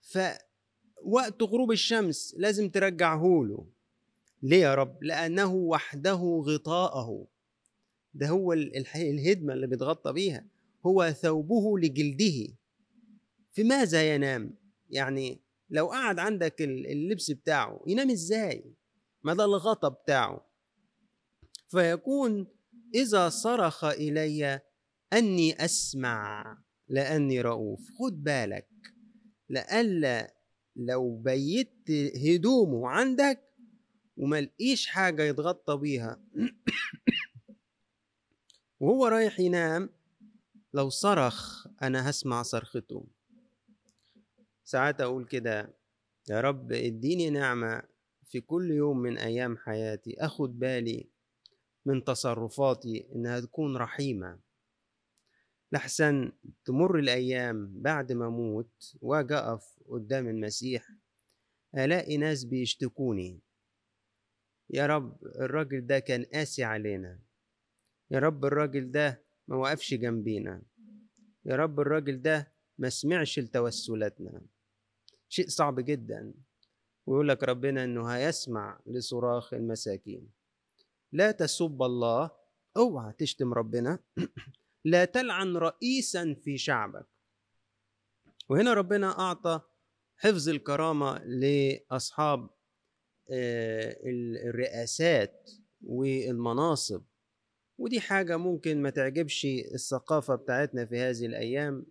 S1: فوقت غروب الشمس لازم ترجعه له. ليه يا رب؟ لأنه وحده غطاءه. ده هو الهدمة اللي بيتغطى بيها. هو ثوبه لجلده. في ماذا ينام؟ يعني لو قعد عندك اللبس بتاعه ينام إزاي؟ ما ده الغطا بتاعه. فيكون إذا صرخ إلي أني أسمع لأني رؤوف. خد بالك لألا لو بيت هدومه عندك وملقيش حاجة يتغطى بيها. وهو رايح ينام لو صرخ أنا هسمع صرخته. ساعات أقول كده يا رب اديني نعمة في كل يوم من أيام حياتي أخد بالي من تصرفاتي إنها تكون رحيمة. لحسن تمر الأيام بعد ما أموت أقف قدام المسيح ألاقي ناس بيشتكوني. يا رب الراجل ده كان قاسي علينا. يا رب الراجل ده ما وقفش جنبينا. يا رب الراجل ده ما سمعش لتوسلاتنا. شيء صعب جدا. ويقول لك ربنا إنه هيسمع لصراخ المساكين. لا تسب الله. اوعى تشتم ربنا. لا تلعن رئيسا في شعبك. وهنا ربنا أعطى حفظ الكرامة لأصحاب آه، الرئاسات والمناصب. ودي حاجة ممكن ما تعجبش الثقافة بتاعتنا في هذه الأيام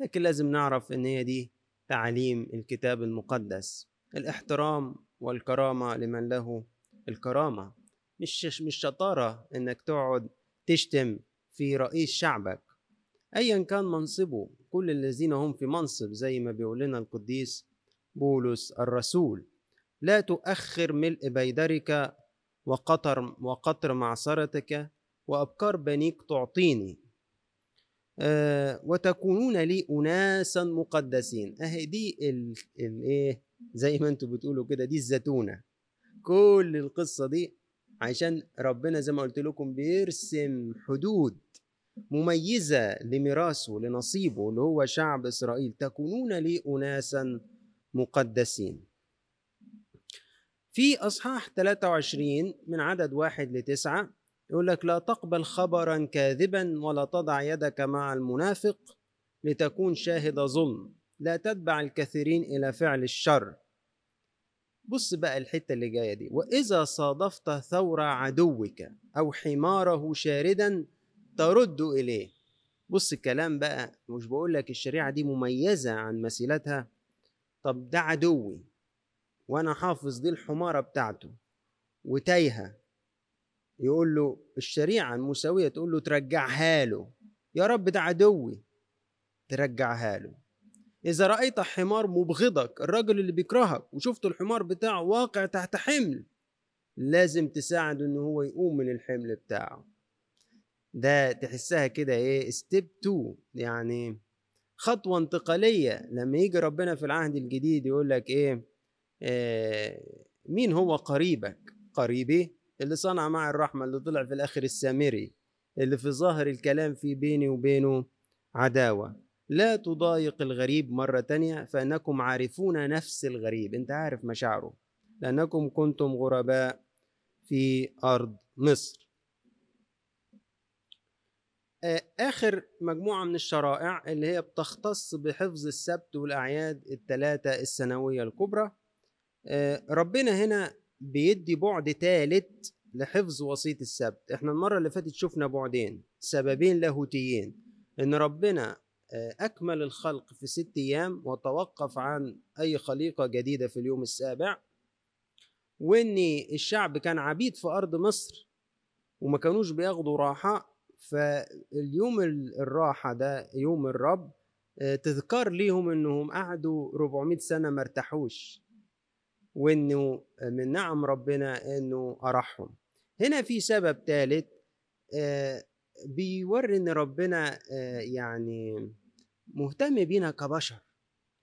S1: لكن لازم نعرف إن هي دي تعليم الكتاب المقدس. الإحترام والكرامة لمن له الكرامة. مش مش شطارة إنك تقعد تشتم في رئيس شعبك. ايا كان منصبه كل الذين هم في منصب زي ما بيقول لنا القديس بولس الرسول. لا تؤخر ملء بيدرك وقطر وقطر معصرتك وأبكار بنيك تعطيني. آه وتكونون لي أناسا مقدسين. أهي دي الإيه زي ما أنتم بتقولوا كده دي الزتونة. كل القصة دي عشان ربنا زي ما قلت لكم بيرسم حدود مميزة لميراثه لنصيبه اللي هو شعب إسرائيل. تكونون لي أناسا مقدسين. في أصحاح 23 من عدد واحد لتسعة يقول لك لا تقبل خبرا كاذبا ولا تضع يدك مع المنافق لتكون شاهد ظلم. لا تتبع الكثيرين إلى فعل الشر. بص بقى الحتة اللي جاية دي وإذا صادفت ثور عدوك أو حماره شاردا ترد إليه. بص الكلام بقى مش بقول لك الشريعة دي مميزة عن مسيلتها؟ طب ده عدوي وأنا حافظ دي الحمارة بتاعته وتايهة. يقول له الشريعة المساوية تقول له ترجعها له. يا رب ده عدوي ترجعها له. إذا رأيت حمار مبغضك الراجل اللي بيكرهك وشفت الحمار بتاعه واقع تحت حمل لازم تساعده إن هو يقوم من الحمل بتاعه. ده تحسها كده إيه ستيب 2 يعني خطوة انتقالية. لما يجي ربنا في العهد الجديد يقول لك إيه آه مين هو قريبك؟ قريبي اللي صنع مع الرحمة اللي طلع في الآخر السامري اللي في ظاهر الكلام في بيني وبينه عداوة. لا تضايق الغريب مرة تانية فإنكم عارفون نفس الغريب. أنت عارف مشاعره لأنكم كنتم غرباء في أرض مصر. آخر مجموعة من الشرائع اللي هي بتختص بحفظ السبت والأعياد الثلاثة السنوية الكبرى ربنا هنا بيدي بعد ثالث لحفظ وصية السبت. إحنا المرة اللي فاتت شفنا بعدين سببين لاهوتيين. إن ربنا أكمل الخلق في ست أيام وتوقف عن أي خليقة جديدة في اليوم السابع. وإن الشعب كان عبيد في أرض مصر وما كانوش بياخدوا راحة فاليوم الراحة ده يوم الرب تذكار ليهم إنهم قعدوا 400 سنة ما ارتاحوش وإنه من نعم ربنا إنه أرحهم. هنا في سبب ثالث بيوري إن ربنا يعني مهتم بينا كبشر.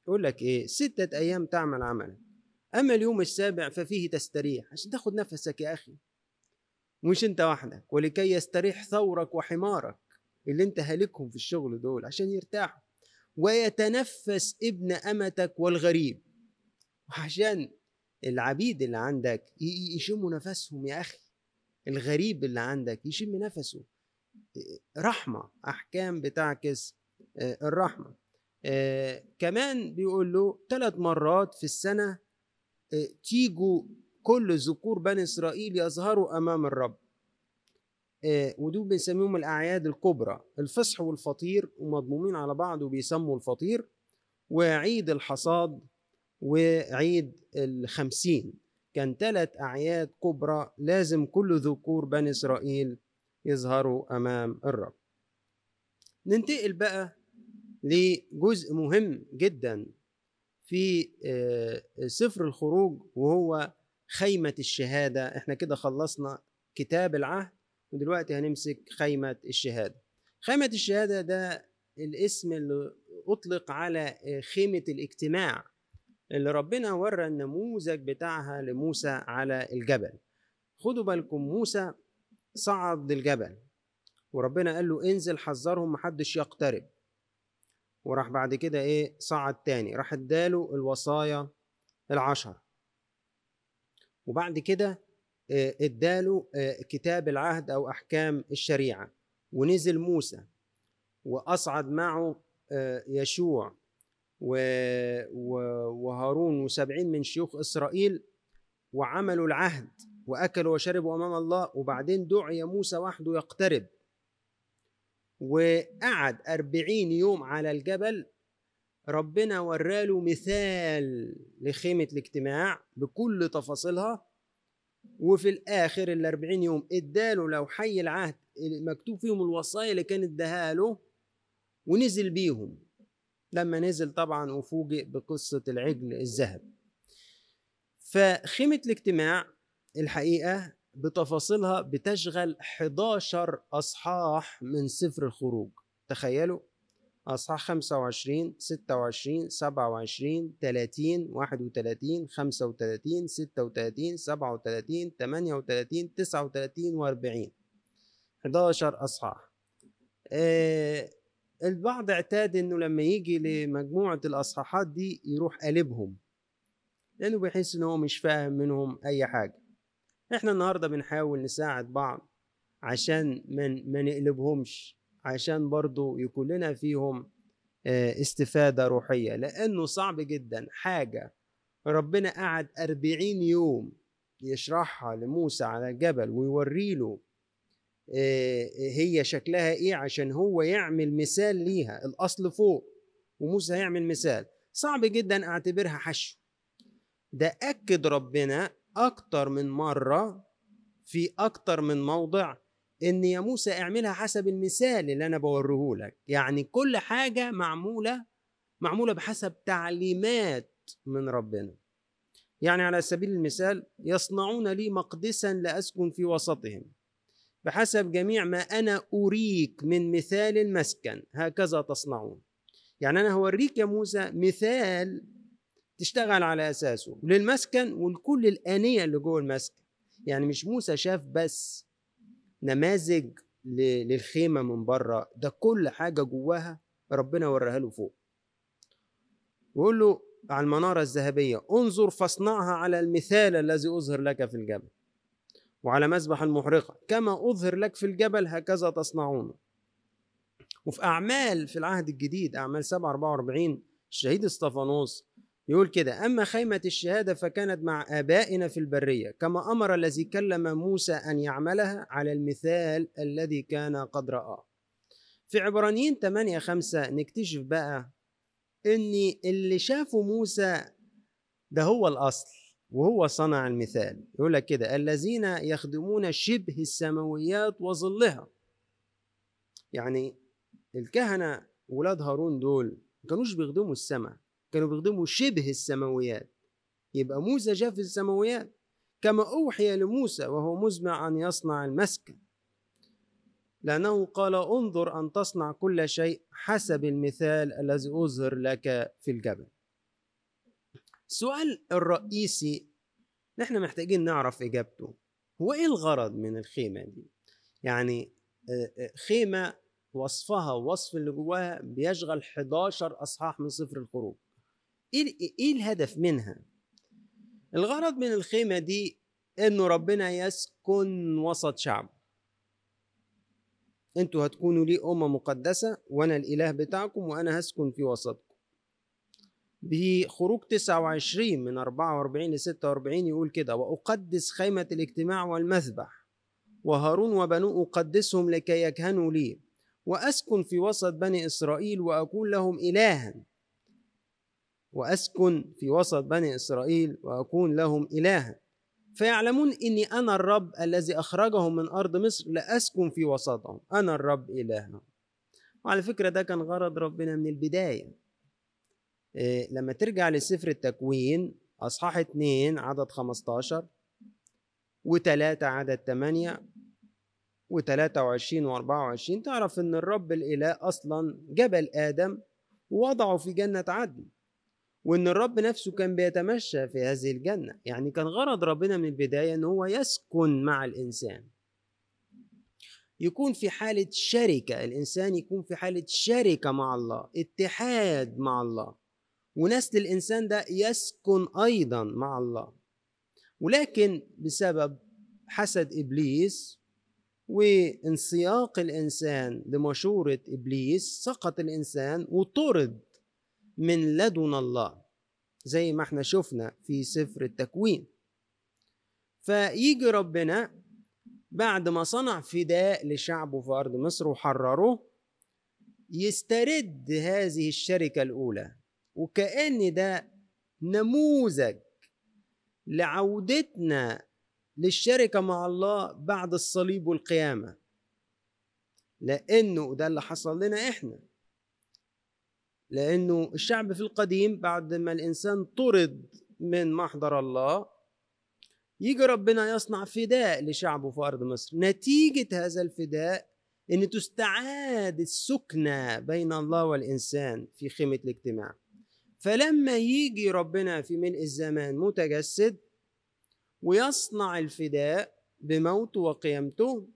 S1: يقول لك إيه؟ ستة أيام تعمل عملا أما اليوم السابع ففيه تستريح. عشان تاخد نفسك يا أخي. مش أنت وحدك ولكي يستريح ثورك وحمارك اللي أنت هالكهم في الشغل دول عشان يرتاحوا. ويتنفس ابن أمتك والغريب. وعشان العبيد اللي عندك يشموا نفسهم يا أخي. الغريب اللي عندك يشم نفسه. رحمة أحكام بتعكس الرحمة. كمان بيقول له ثلاث مرات في السنة تيجوا كل ذكور بني إسرائيل يظهروا أمام الرب. ودول بنسميهم الأعياد الكبرى الفصح والفطير ومضمومين على بعض وبيسموا الفطير وعيد الحصاد وعيد الخمسين. كان ثلاث أعياد كبرى لازم كل ذكور بني إسرائيل يظهروا أمام الرب. ننتقل بقى لجزء مهم جدا في سفر الخروج وهو خيمة الشهادة. إحنا كده خلصنا كتاب العهد ودلوقتي هنمسك خيمة الشهادة. خيمة الشهادة ده الاسم اللي أطلق على خيمة الاجتماع اللي ربنا ورى النموذج بتاعها لموسى على الجبل. خدوا بالكم موسى صعد للجبل وربنا قال له انزل حذرهم محدش يقترب. وراح بعد كده إيه صعد تاني راح اداله الوصايا العشر وبعد كده اداله كتاب العهد أو احكام الشريعة. ونزل موسى وأصعد معه يشوع وهارون وسبعين من شيوخ إسرائيل وعملوا العهد. وأكلوا وشربوا أمام الله وبعدين دعي موسى وحده يقترب. وقعد أربعين يوم على الجبل ربنا وراله مثال لخيمة الاجتماع بكل تفاصيلها. وفي الآخر الأربعين يوم اداله لو حي العهد مكتوب فيهم الوصايا اللي كانت اداها له ونزل بيهم. لما نزل طبعا وفوجئ بقصة العجل الذهب. فخيمة الاجتماع الحقيقة بتفاصيلها بتشغل 11 أصحاح من سفر الخروج. تخيلوا؟ أصحاح 25 26 27 30 31 35 36 37 38 39 و40 11 أصحاح. آه البعض اعتاد إنه لما يجي لمجموعة الأصحاحات دي يروح قلبهم لأنه بيحس إن هو مش فاهم منهم أي حاجة. إحنا النهارده بنحاول نساعد بعض عشان من ما نقلبهمش عشان برضو يكون لنا فيهم استفادة روحية. لأنه صعب جدا. حاجة ربنا قعد أربعين يوم يشرحها لموسى على الجبل ويوري له هي شكلها إيه عشان هو يعمل مثال ليها. الأصل فوق. وموسى هيعمل مثال. صعب جدا أعتبرها حشو. ده أكد ربنا أكتر من مرة في أكتر من موضع إن يا موسى اعملها حسب المثال اللي أنا بوريه لك. يعني كل حاجة معمولة معمولة بحسب تعليمات من ربنا. يعني على سبيل المثال يصنعون لي مقدسا لأسكن في وسطهم. بحسب جميع ما أنا أريك من مثال المسكن هكذا تصنعون. يعني أنا هوريك يا موسى مثال تشتغل على أساسه. للمسكن ولكل الآنية اللي جوه المسكن. يعني مش موسى شاف بس نماذج للخيمة من بره ده كل حاجة جواها ربنا وراها له فوق. ويقول له على المنارة الذهبية انظر فاصنعها على المثال الذي أظهر لك في الجبل وعلى مذبح المحرقة. كما أظهر لك في الجبل هكذا تصنعون. وفي أعمال في العهد الجديد أعمال 7 44 الشهيد استفانوس يقول كده أما خيمة الشهادة فكانت مع آبائنا في البرية كما أمر الذي كلم موسى أن يعملها على المثال الذي كان قد رآه. في عبرانيين 8 5 نكتشف بقى ان اللي شافه موسى ده هو الأصل وهو صنع المثال. يقول لك كده الذين يخدمون شبه السماويات وظلها. يعني الكهنة ولاد هارون دول ما كانوش بيخدموا السماء. كانوا بيخدموا شبه السماويات. يبقى موسى شاف السماويات كما أوحي لموسى وهو مزمع أن يصنع المسكن. لأنه قال انظر أن تصنع كل شيء حسب المثال الذي أظهر لك في الجبل. السؤال الرئيسي نحن محتاجين نعرف إجابته. هو إيه الغرض من الخيمة دي؟ يعني خيمة وصفها ووصف اللي جواها بيشغل 11 أصحاح من سفر الخروج. إيه, إيه الهدف منها؟ الغرض من الخيمة دي إنه ربنا يسكن وسط شعبه أنتوا هتكونوا لي أمة مقدسة وأنا الإله بتاعكم وأنا هسكن في وسطكم. بخروج 29 من 44 ل 46 يقول كده وأقدس خيمة الاجتماع والمذبح وهارون وبنو أقدسهم لكي يكهنوا لي وأسكن في وسط بني إسرائيل وأكون لهم إلها. وأسكن في وسط بني إسرائيل وأكون لهم إلها. فيعلمون إني أنا الرب الذي أخرجهم من أرض مصر لأسكن في وسطهم. أنا الرب إلههم. وعلى فكرة ده كان غرض ربنا من البداية. إيه لما ترجع لسفر التكوين أصحاح 2 عدد 15 و3 عدد 8 و23 و24 تعرف إن الرب الإله أصلا جبل آدم ووضعه في جنة عدن. وإن الرب نفسه كان بيتمشى في هذه الجنة. يعني كان غرض ربنا من البداية إن هو يسكن مع الإنسان. يكون في حالة شركة الإنسان يكون في حالة شركة مع الله اتحاد مع الله. ونسل الإنسان ده يسكن أيضا مع الله. ولكن بسبب حسد إبليس وانسياق الإنسان لمشورة إبليس سقط الإنسان وطرد من لدن الله زي ما إحنا شفنا في سفر التكوين. فيجي ربنا بعد ما صنع فداء لشعبه في أرض مصر وحرره يسترد هذه الشركة الأولى. وكأن ده نموذج لعودتنا للشركة مع الله بعد الصليب والقيامة. لأنه ده اللي حصل لنا إحنا. لأنه الشعب في القديم بعد ما الإنسان طرد من محضر الله يجي ربنا يصنع فداء لشعبه في أرض مصر. نتيجة هذا الفداء إن تستعاد السكنة بين الله والإنسان في خيمة الاجتماع. فلما يجي ربنا في ملء الزمان متجسد ويصنع الفداء بموته وقيامته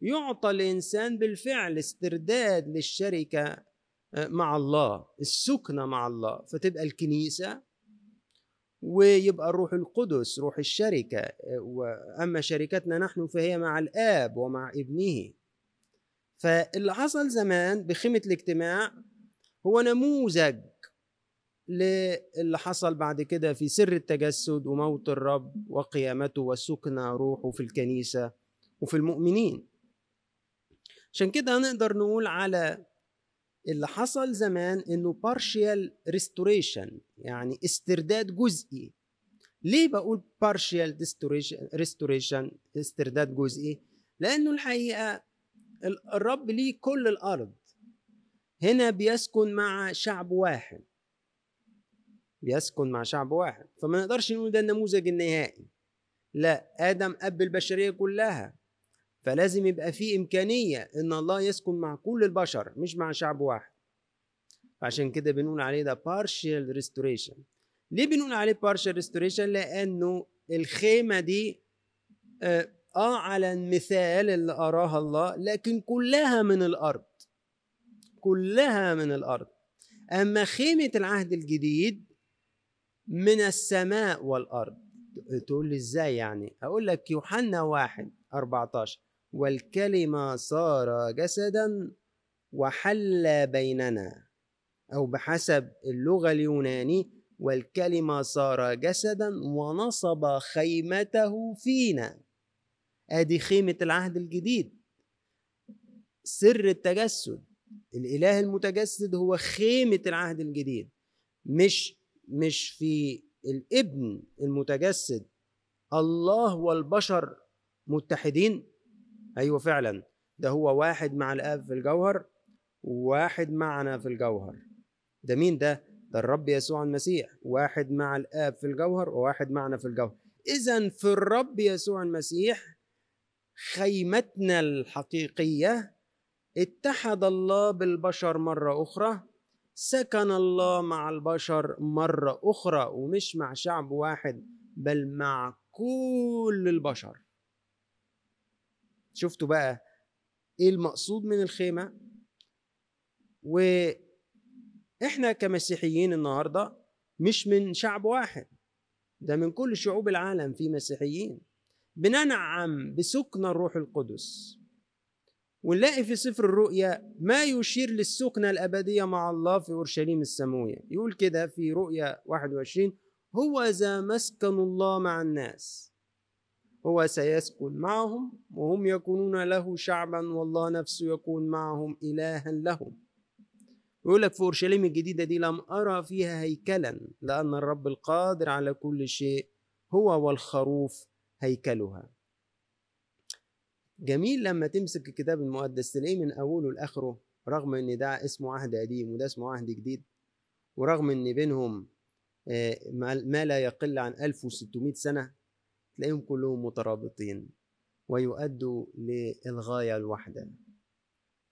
S1: يعطى الإنسان بالفعل استرداد للشركة مع الله السكنة مع الله فتبقى الكنيسة ويبقى الروح القدس روح الشركة. وأما شركتنا نحن فهي مع الآب ومع ابنه. فاللي حصل زمان بخيمة الاجتماع هو نموذج للي حصل بعد كده في سر التجسد وموت الرب وقيامته وسكن روحه في الكنيسة وفي المؤمنين. عشان كده نقدر نقول على اللي حصل زمان إنه partial restoration يعني استرداد جزئي. ليه بقول partial restoration استرداد جزئي؟ لأنه الحقيقة الرب ليه كل الأرض. هنا بيسكن مع شعب واحد. بيسكن مع شعب واحد. فما نقدرش نقول ده النموذج النهائي. لا آدم اب البشرية كلها. فلازم يبقى في إمكانية إن الله يسكن مع كل البشر مش مع شعب واحد. عشان كده بنقول عليه ده partial restoration. ليه بنقول عليه partial restoration لأنه الخيمة دي آه, آه على المثال اللي أراها الله لكن كلها من الأرض. كلها من الأرض. أما خيمة العهد الجديد من السماء والأرض تقول لي إزاي يعني؟ أقول لك يوحنا واحد 14 والكلمة صار جسدا وحل بيننا أو بحسب اللغة اليوناني والكلمة صار جسدا ونصب خيمته فينا. أدي خيمة العهد الجديد. سر التجسد. الإله المتجسد هو خيمة العهد الجديد مش مش في الابن المتجسد. الله والبشر متحدين. أيوه فعلا. ده هو واحد مع الآب في الجوهر وواحد معنا في الجوهر. ده مين ده؟ ده الرب يسوع المسيح. واحد مع الآب في الجوهر وواحد معنا في الجوهر. اذا في الرب يسوع المسيح خيمتنا الحقيقية اتحد الله بالبشر مرة أخرى سكن الله مع البشر مرة أخرى ومش مع شعب واحد بل مع كل البشر. شفتوا بقى إيه المقصود من الخيمة؟ وإحنا كمسيحيين النهارده مش من شعب واحد ده من كل شعوب العالم في مسيحيين. بننعم بسكن الروح القدس. ونلاقي في سفر الرؤيا ما يشير للسكنة الأبدية مع الله في أورشليم السماوية يقول كده في رؤيا 21 هو ذا مسكن الله مع الناس. هو سيسكن معهم وهم يكونون له شعبا والله نفسه يكون معهم إلها لهم. يقول لك في أورشليم الجديدة دي لم أرى فيها هيكلا لأن الرب القادر على كل شيء هو والخروف هيكلها. جميل لما تمسك الكتاب المقدس تلاقيه من أوله لآخره رغم إن ده اسمه عهد قديم وده اسمه عهد جديد ورغم إن بينهم آه، ما لا يقل عن 1600 سنة. تلاقيهم كلهم مترابطين ويؤدوا للغاية الواحدة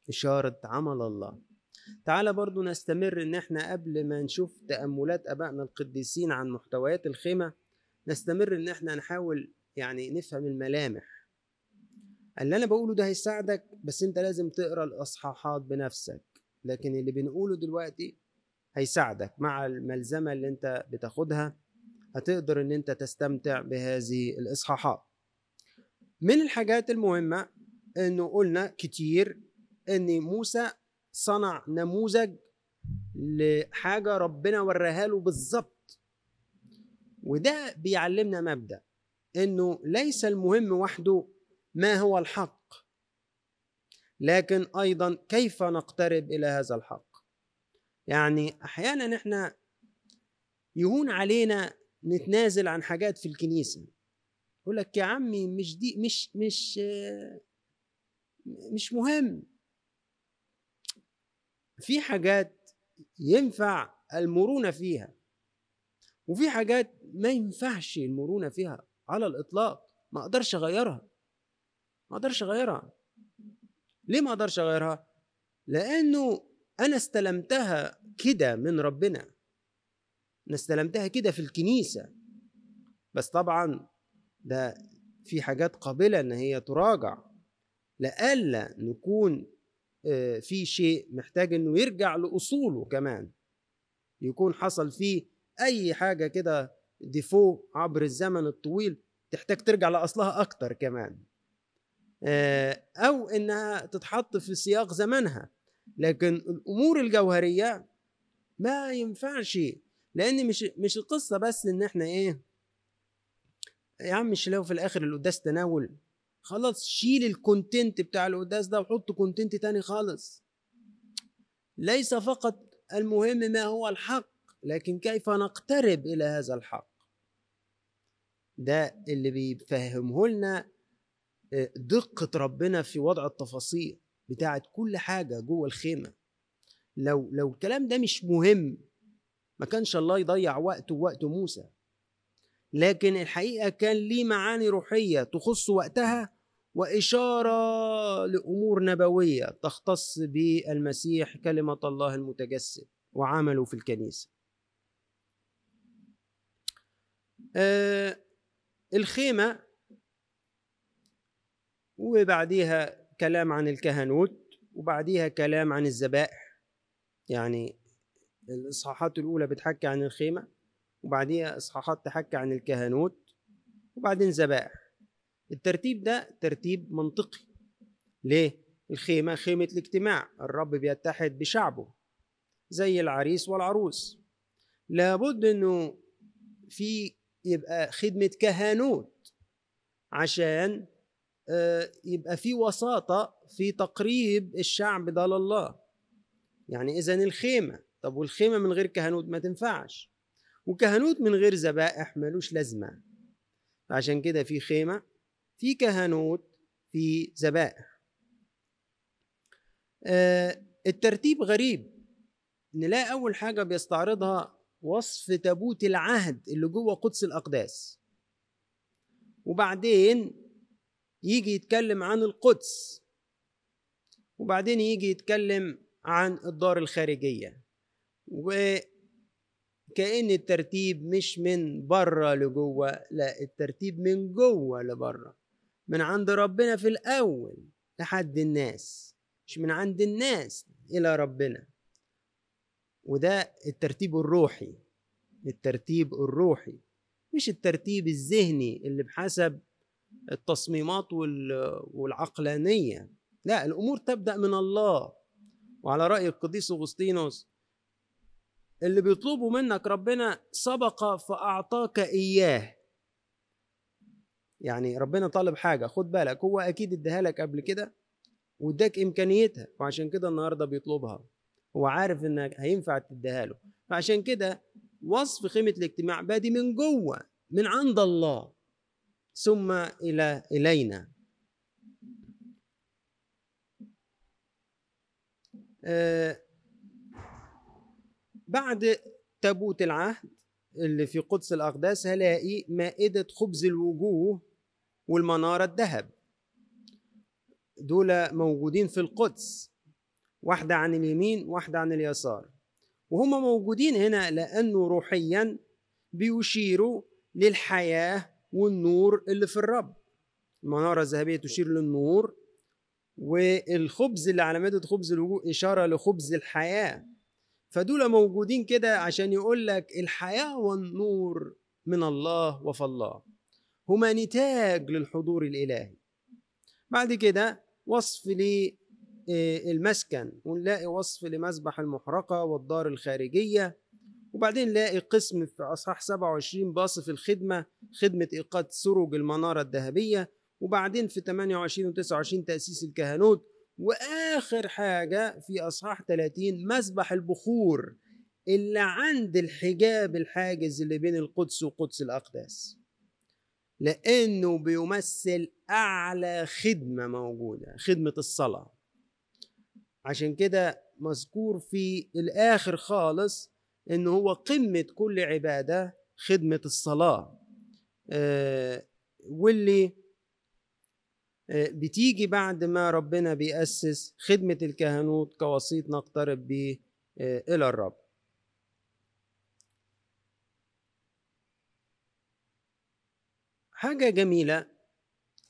S1: إشارة عمل الله. تعالى برضو نستمر إن إحنا قبل ما نشوف تأملات أبائنا القديسين عن محتويات الخيمة نستمر إن إحنا نحاول يعني نفهم الملامح. اللي أنا بقوله ده هيساعدك بس أنت لازم تقرأ الإصحاحات بنفسك. لكن اللي بنقوله دلوقتي هيساعدك مع الملزمة اللي أنت بتاخدها. هتقدر إن أنت تستمتع بهذه الإصحاحات. من الحاجات المهمة إنه قلنا كتير إن موسى صنع نموذج لحاجة ربنا وراها له بالظبط. وده بيعلمنا مبدأ إنه ليس المهم وحده ما هو الحق لكن أيضا كيف نقترب إلى هذا الحق؟ يعني أحيانا إحنا يهون علينا نتنازل عن حاجات في الكنيسة. يقول لك يا عمي مش دي مش مش مش مهم. في حاجات ينفع المرونة فيها وفي حاجات ما ينفعش المرونة فيها على الإطلاق. ما أقدرش أغيرها. ما أقدرش أغيرها. ليه ما أقدرش أغيرها؟ لأنه أنا استلمتها كده من ربنا. أنا استلمتها كده في الكنيسة. بس طبعا ده في حاجات قابلة إن هي تراجع. لئلا نكون آه، في شيء محتاج إنه يرجع لأصوله كمان. يكون حصل فيه أي حاجة كده ديفو عبر الزمن الطويل تحتاج ترجع لأصلها أكتر كمان. آه، أو إنها تتحط في سياق زمنها. لكن الأمور الجوهرية ما ينفعش لأن مش مش القصة بس إن إحنا إيه يا عم مش لو في الآخر القداس تناول. خلاص شيل ال content بتاع القداس ده وحط content تاني خالص. ليس فقط المهم ما هو الحق لكن كيف نقترب إلى هذا الحق؟ ده اللي بيفهمه لنا آه، دقة ربنا في وضع التفاصيل بتاعت كل حاجة جوه الخيمة. لو لو الكلام ده مش مهم ما كانش الله يضيع وقته ووقت موسى. لكن الحقيقة كان ليه معاني روحية تخص وقتها وإشارة لأمور نبوية تختص بالمسيح كلمة الله المتجسد وعمله في الكنيسة. آه الخيمة وبعديها كلام عن الكهنوت وبعديها كلام عن الذبائح. يعني الإصحاحات الأولى بتحكي عن الخيمة وبعديها إصحاحات تحكي عن الكهنوت وبعدين ذبائح. الترتيب ده ترتيب منطقي. ليه؟ الخيمة خيمة الاجتماع الرب بيتحد بشعبه زي العريس والعروس. لابد إنه في يبقى خدمة كهنوت عشان آه، يبقى في وساطة في تقريب الشعب ده لله. يعني إذا الخيمة طب والخيمة من غير كهنوت ما تنفعش. وكهنوت من غير ذبائح ملوش لازمة. عشان كده في خيمة في كهنوت في ذبائح. آه الترتيب غريب. نلاقي أول حاجة بيستعرضها وصف تابوت العهد اللي جوه قدس الأقداس. وبعدين يجي يتكلم عن القدس. وبعدين يجي يتكلم عن الدار الخارجية. وكأن الترتيب مش من بره لجوه لا الترتيب من جوه لبره. من عند ربنا في الأول لحد الناس مش من عند الناس إلى ربنا. وده الترتيب الروحي الترتيب الروحي مش الترتيب الذهني اللي بحسب التصميمات والعقلانية. لا الأمور تبدأ من الله. وعلى رأي القديس أغسطينوس اللي بيطلبه منك ربنا سبق فأعطاك إياه. يعني ربنا طالب حاجة خد بالك هو أكيد اداها لك قبل كده واداك إمكانيتها وعشان كده النهاردة بيطلبها. هو عارف إنك هينفع تديها له. فعشان كده وصف قيمة الاجتماع بادي من جوه من عند الله ثم إلى إلينا. آه بعد تابوت العهد اللي في قدس الأقداس هلاقي مائدة خبز الوجوه والمنارة الذهب. دول موجودين في القدس واحدة عن اليمين واحدة عن اليسار. وهم موجودين هنا لأنه روحيا بيشيروا للحياة والنور اللي في الرب. المنارة الذهبية تشير للنور والخبز اللي على مادة خبز الوجوه إشارة لخبز الحياة. فدول موجودين كده عشان يقول لك الحياة والنور من الله وفالله. هما نتاج للحضور الإلهي. بعد كده وصف للمسكن ونلاقي وصف لمسبح المحرقة والدار الخارجية وبعدين نلاقي قسم في أصحاح 27 باصف الخدمة خدمة إيقاد سرج المنارة الذهبية وبعدين في 28 و 29 تأسيس الكهنوت وآخر حاجة في أصحاح 30 مسبح البخور اللي عند الحجاب الحاجز اللي بين القدس وقدس الأقداس. لأنه بيمثل أعلى خدمة موجودة خدمة الصلاة. عشان كده مذكور في الآخر خالص إن هو قمة كل عبادة خدمة الصلاة. آه واللي بتيجي بعد ما ربنا بيأسس خدمة الكهنوت كوسيط نقترب به آه إلى الرب. حاجة جميلة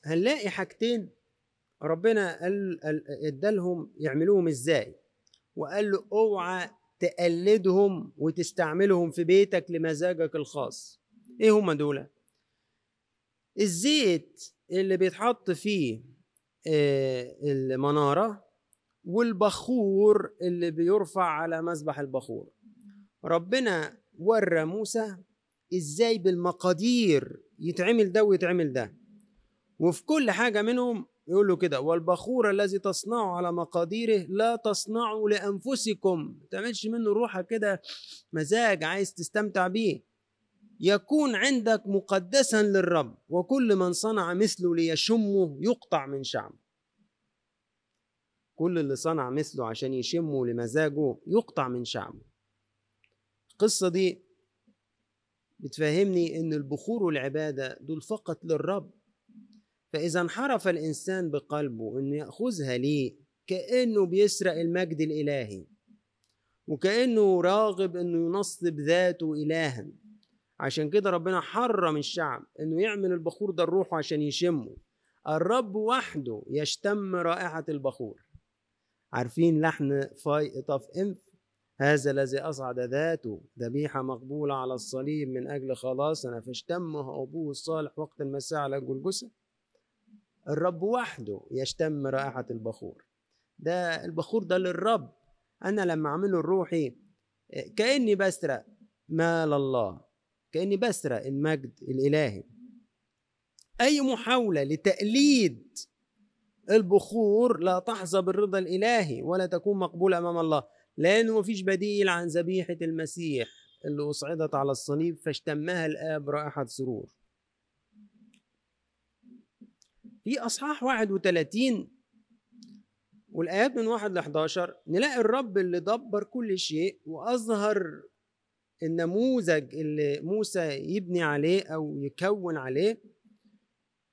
S1: هنلاقي حاجتين ربنا قال ادالهم يعملوهم إزاي؟ وقال له اوعى تقلدهم وتستعملهم في بيتك لمزاجك الخاص. إيه هما دول؟ الزيت اللي بيتحط فيه آه، المنارة والبخور اللي بيرفع على مذبح البخور. ربنا ورى موسى إزاي بالمقادير يتعمل ده ويتعمل ده. وفي كل حاجة منهم يقول له كده والبخور الذي تصنعه على مقاديره لا تصنعه لأنفسكم. ما تعملش منه روحك كده مزاج عايز تستمتع بيه. يكون عندك مقدسا للرب وكل من صنع مثله ليشمه يقطع من شعبه كل اللي صنع مثله عشان يشمه لمزاجه يقطع من شعبه القصة دي بتفهمني إن البخور والعبادة دول فقط للرب. فإذا انحرف الإنسان بقلبه إنه يأخذها ليه؟ كأنه بيسرق المجد الإلهي وكأنه راغب إنه ينصب ذاته إلها. عشان كده ربنا حرم الشعب إنه يعمل البخور ده الروح عشان يشمه. الرب وحده يشتم رائحة البخور. عارفين لحن فاي طف إنف؟ هذا الذي أصعد ذاته. ذبيحة مقبولة على الصليب من أجل خلاصنا فاشتمه أبوه الصالح وقت المساء على جلجسة. الرب وحده يشتم رائحة البخور. ده البخور ده للرب. أنا لما أعمله الروحي كأني بسرق. مال الله. كأني بسرق المجد الإلهي. أي محاولة لتقليد البخور لا تحظى بالرضا الإلهي ولا تكون مقبولة أمام الله لأنه مفيش بديل عن ذبيحة المسيح اللي أصعدت على الصليب فاشتمها الآب رائحة سرور. في أصحاح 31 والآيات من 1 ل 11 نلاقي الرب اللي دبر كل شيء وأظهر النموذج اللي موسى يبني عليه أو يكون عليه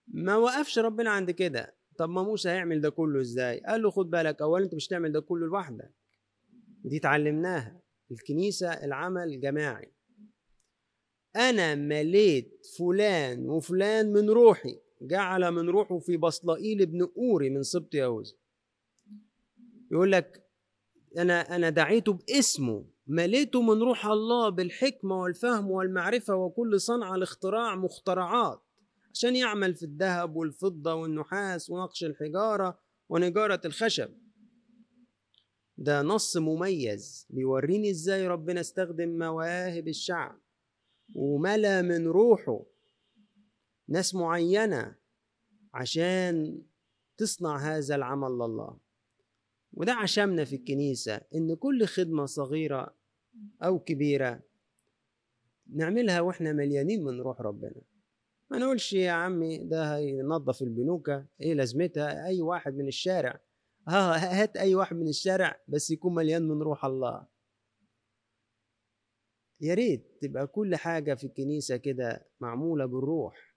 S1: ما وقفش ربنا عند كده. طب ما موسى هيعمل ده كله إزاي؟ قال له خد بالك اولا أنت مش تعمل ده كله لوحدك. دي اتعلمناها الكنيسة العمل جماعي أنا مليت فلان وفلان من روحي جعل من روحه في بصلائيل ابن أوري من سبط يهوذا يقول لك أنا أنا دعيته باسمه. مليته من روح الله بالحكمة والفهم والمعرفة وكل صنعة الاختراع مخترعات عشان يعمل في الذهب والفضة والنحاس ونقش الحجارة ونجارة الخشب. ده نص مميز بيوريني إزاي ربنا استخدم مواهب الشعب وملأ من روحه ناس معينة عشان تصنع هذا العمل لله. وده عشمنا في الكنيسة إن كل خدمة صغيرة أو كبيرة. نعملها وإحنا مليانين من روح ربنا. ما نقولش يا عمي ده هينظف البنوكة إيه لازمتها؟ أي واحد من الشارع. ها هات أي واحد من الشارع بس يكون مليان من روح الله. يا ريت تبقى كل حاجة في الكنيسة كده معمولة بالروح.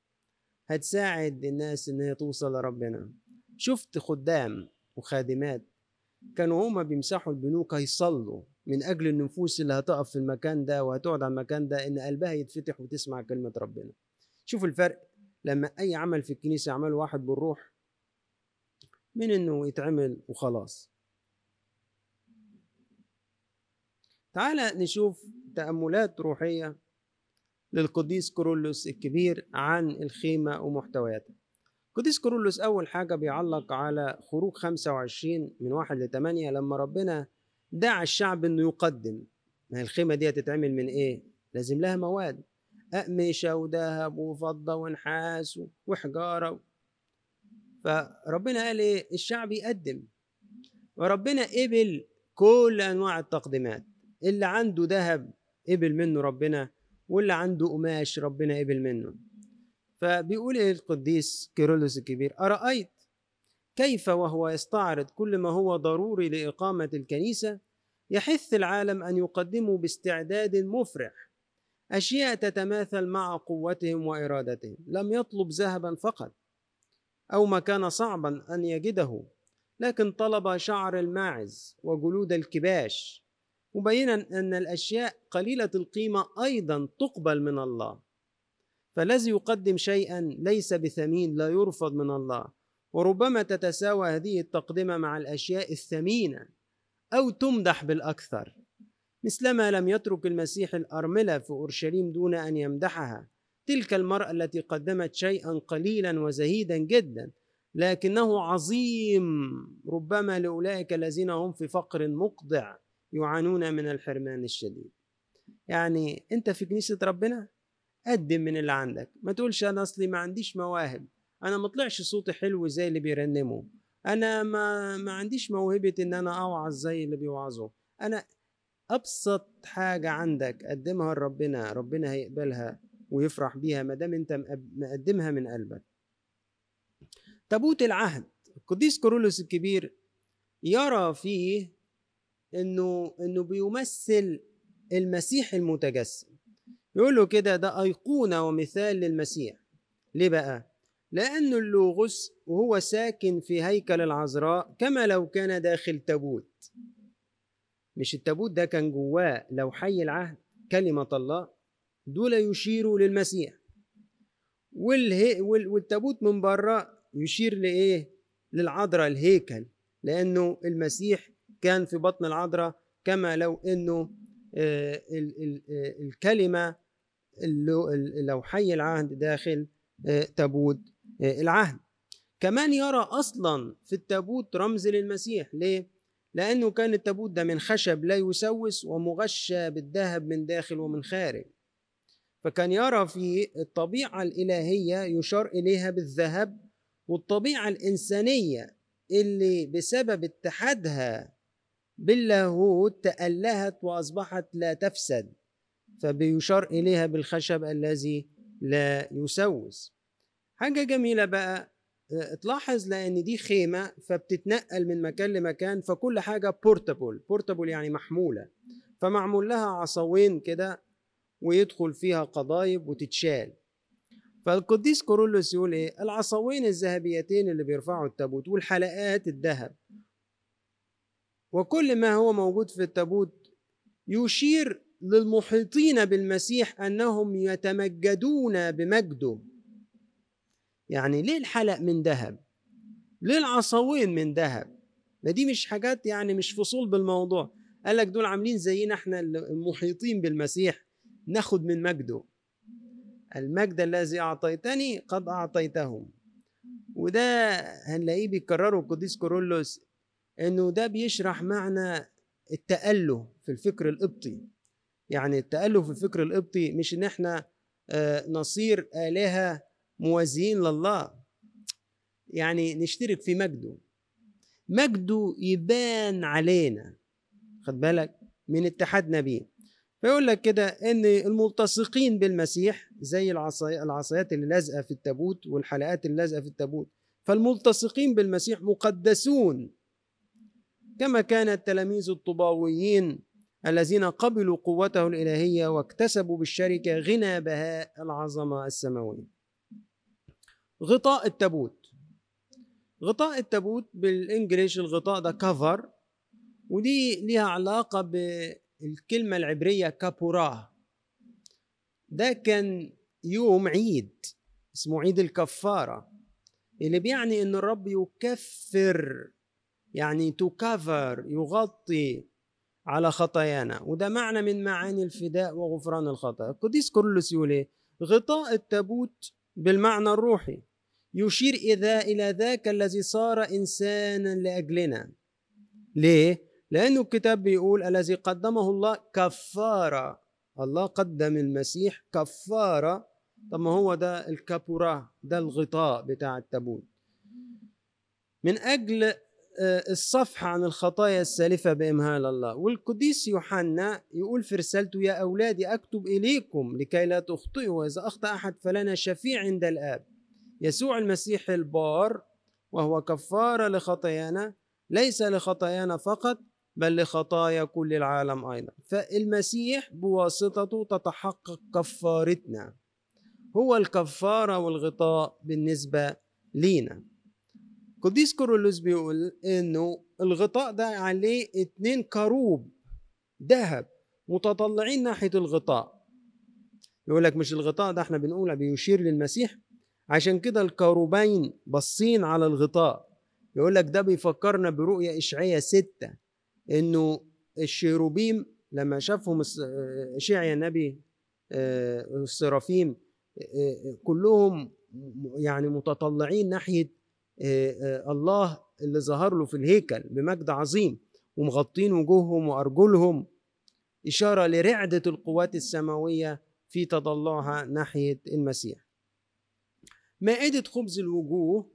S1: هتساعد الناس إن هي توصل لربنا. شفت خدام وخادمات كانوا هما بيمسحوا البنوك يصلوا من أجل النفوس اللي هتقف في المكان ده وهتقعد على المكان ده إن قلبها يتفتح وتسمع كلمة ربنا. شوف الفرق لما أي عمل في الكنيسة يعمله واحد بالروح من إنه يتعمل وخلاص. تعال نشوف تأملات روحية للقديس كورولوس الكبير عن الخيمة ومحتوياتها. قديس كورولوس أول حاجة بيعلق على خروج 25 من واحد لثمانية لما ربنا دعا الشعب إنه يقدم. ما الخيمة دي هتتعمل من إيه؟ لازم لها مواد. أقمشة وذهب وفضة ونحاس وحجارة فربنا قال إيه؟ الشعب يقدم. وربنا قبل كل أنواع التقديمات. اللي عنده ذهب قبل منه ربنا واللي عنده قماش ربنا قبل منه. فبيقول إيه القديس كيرلس الكبير؟ أرأيت كيف وهو يستعرض كل ما هو ضروري لإقامة الكنيسة؟ يحث العالم أن يقدموا باستعداد مفرح. أشياء تتماثل مع قوتهم وإرادتهم. لم يطلب ذهبا فقط. أو ما كان صعبا أن يجده. لكن طلب شعر الماعز وجلود الكباش. مبينا أن الأشياء قليلة القيمة أيضا تقبل من الله. فالذي يقدم شيئا ليس بثمين لا يرفض من الله. وربما تتساوى هذه التقدمة مع الأشياء الثمينة أو تمدح بالأكثر مثلما لم يترك المسيح الأرملة في أورشليم دون أن يمدحها. تلك المرأة التي قدمت شيئا قليلا وزهيدا جدا لكنه عظيم. ربما لأولئك الذين هم في فقر مقضع يعانون من الحرمان الشديد. يعني أنت في كنيسة ربنا؟ قدم من اللي عندك. ما تقولش أنا أصلي ما عنديش مواهب. أنا ما طلعش صوتي حلو زي اللي بيرنموا أنا ما ما عنديش موهبة إن أنا أوعظ زي اللي بيوعظوا. أنا أبسط حاجة عندك قدمها لربنا ربنا هيقبلها ويفرح بيها ما دام أنت مقدمها من قلبك. تابوت العهد. القديس كورولوس الكبير يرى فيه إنه إنه بيمثل المسيح المتجسد يقول له كده ده أيقونة ومثال للمسيح. ليه بقى؟ لأن اللوغوس وهو ساكن في هيكل العذراء كما لو كان داخل تابوت مش التابوت ده كان جواه لو حي العهد كلمة الله دول يشيروا للمسيح والتابوت من بره يشير لإيه؟ للعذراء الهيكل لأنه المسيح كان في بطن العذراء كما لو إنه آه، آه، الكلمة لو حي العهد داخل آه، تابوت العهد. كمان يرى أصلا في التابوت رمز للمسيح. ليه؟ لأنه كان التابوت ده من خشب لا يسوس ومغشى بالذهب من داخل ومن خارج. فكان يرى في الطبيعة الإلهية يشار إليها بالذهب والطبيعة الإنسانية اللي بسبب اتحادها باللاهوت تألهت وأصبحت لا تفسد. فبيشار إليها بالخشب الذي لا يسوس. حاجة جميلة بقى آه، تلاحظ لأن دي خيمة فبتتنقل من مكان لمكان فكل حاجة portable portable يعني محمولة. فمعمول لها عصاوين كده ويدخل فيها قضبان وتتشال. فالقديس كيرلس يقول إيه؟ العصاوين الذهبيتين اللي بيرفعوا التابوت والحلقات الذهب. وكل ما هو موجود في التابوت يشير للمحيطين بالمسيح أنهم يتمجدون بمجده يعني ليه الحلق من ذهب؟ ليه العصاوين من ذهب؟ ما دي مش حاجات يعني مش فصول بالموضوع. قال لك دول عاملين زينا إحنا المحيطين بالمسيح ناخد من مجده. المجد الذي أعطيتني قد أعطيتهم. وده هنلاقيه بيكرره القديس كورولوس إنه ده بيشرح معنى التأله في الفكر القبطي. يعني التأله في الفكر القبطي مش إن إحنا آه، نصير آلهة موازيين لله. يعني نشترك في مجده. مجده يبان علينا. خد بالك؟ من اتحادنا بيه فيقول لك كده إن الملتصقين بالمسيح زي العصايات اللي لازقة في التابوت والحلقات اللي لازقة في التابوت. فالملتصقين بالمسيح مقدسون. كما كان التلاميذ الطباويين الذين قبلوا قوته الإلهية واكتسبوا بالشركة غنى بهاء العظمة السماوية. غطاء التابوت. غطاء التابوت بالإنجليش الغطاء ده كفر ودي ليها علاقة بالكلمة العبرية كابوراه. ده كان يوم عيد اسمه عيد الكفارة اللي بيعني إن الرب يكفر يعني تو كفر يغطي على خطايانا. وده معنى من معاني الفداء وغفران الخطايا. القديس كورلوس يقول غطاء التابوت بالمعنى الروحي. يشير إذا إلى ذاك الذي صار إنسانا لأجلنا. ليه؟ لأنه الكتاب بيقول الذي قدمه الله كفارة. الله قدم المسيح كفارة. طب ما هو ده الكابوراه ده الغطاء بتاع التابوت. من أجل آه، الصفح عن الخطايا السالفة بإمهال الله. والقديس يوحنا يقول في رسالته يا أولادي أكتب إليكم لكي لا تخطئوا وإذا أخطأ أحد فلنا شفيع عند الآب. يسوع المسيح البار وهو كفارة لخطايانا ليس لخطايانا فقط بل لخطايا كل العالم أيضا. فالمسيح بواسطته تتحقق كفارتنا. هو الكفارة والغطاء بالنسبة لينا. قديس كيرلس بيقول إنه الغطاء ده عليه اتنين كاروب. ذهب متطلعين ناحية الغطاء. يقول لك مش الغطاء ده إحنا بنقول بيشير للمسيح عشان كده الكروبين باصين على الغطاء يقول لك ده بيفكرنا برؤية إشعياء ستة إنه الشيروبيم لما شافهم إشعيا النبي آه، السرافيم كلهم يعني متطلعين ناحية الله اللي ظهر له في الهيكل بمجد عظيم ومغطين وجوههم وأرجلهم إشارة لرعدة القوات السماوية في تضلعها ناحية المسيح. مائدة خبز الوجوه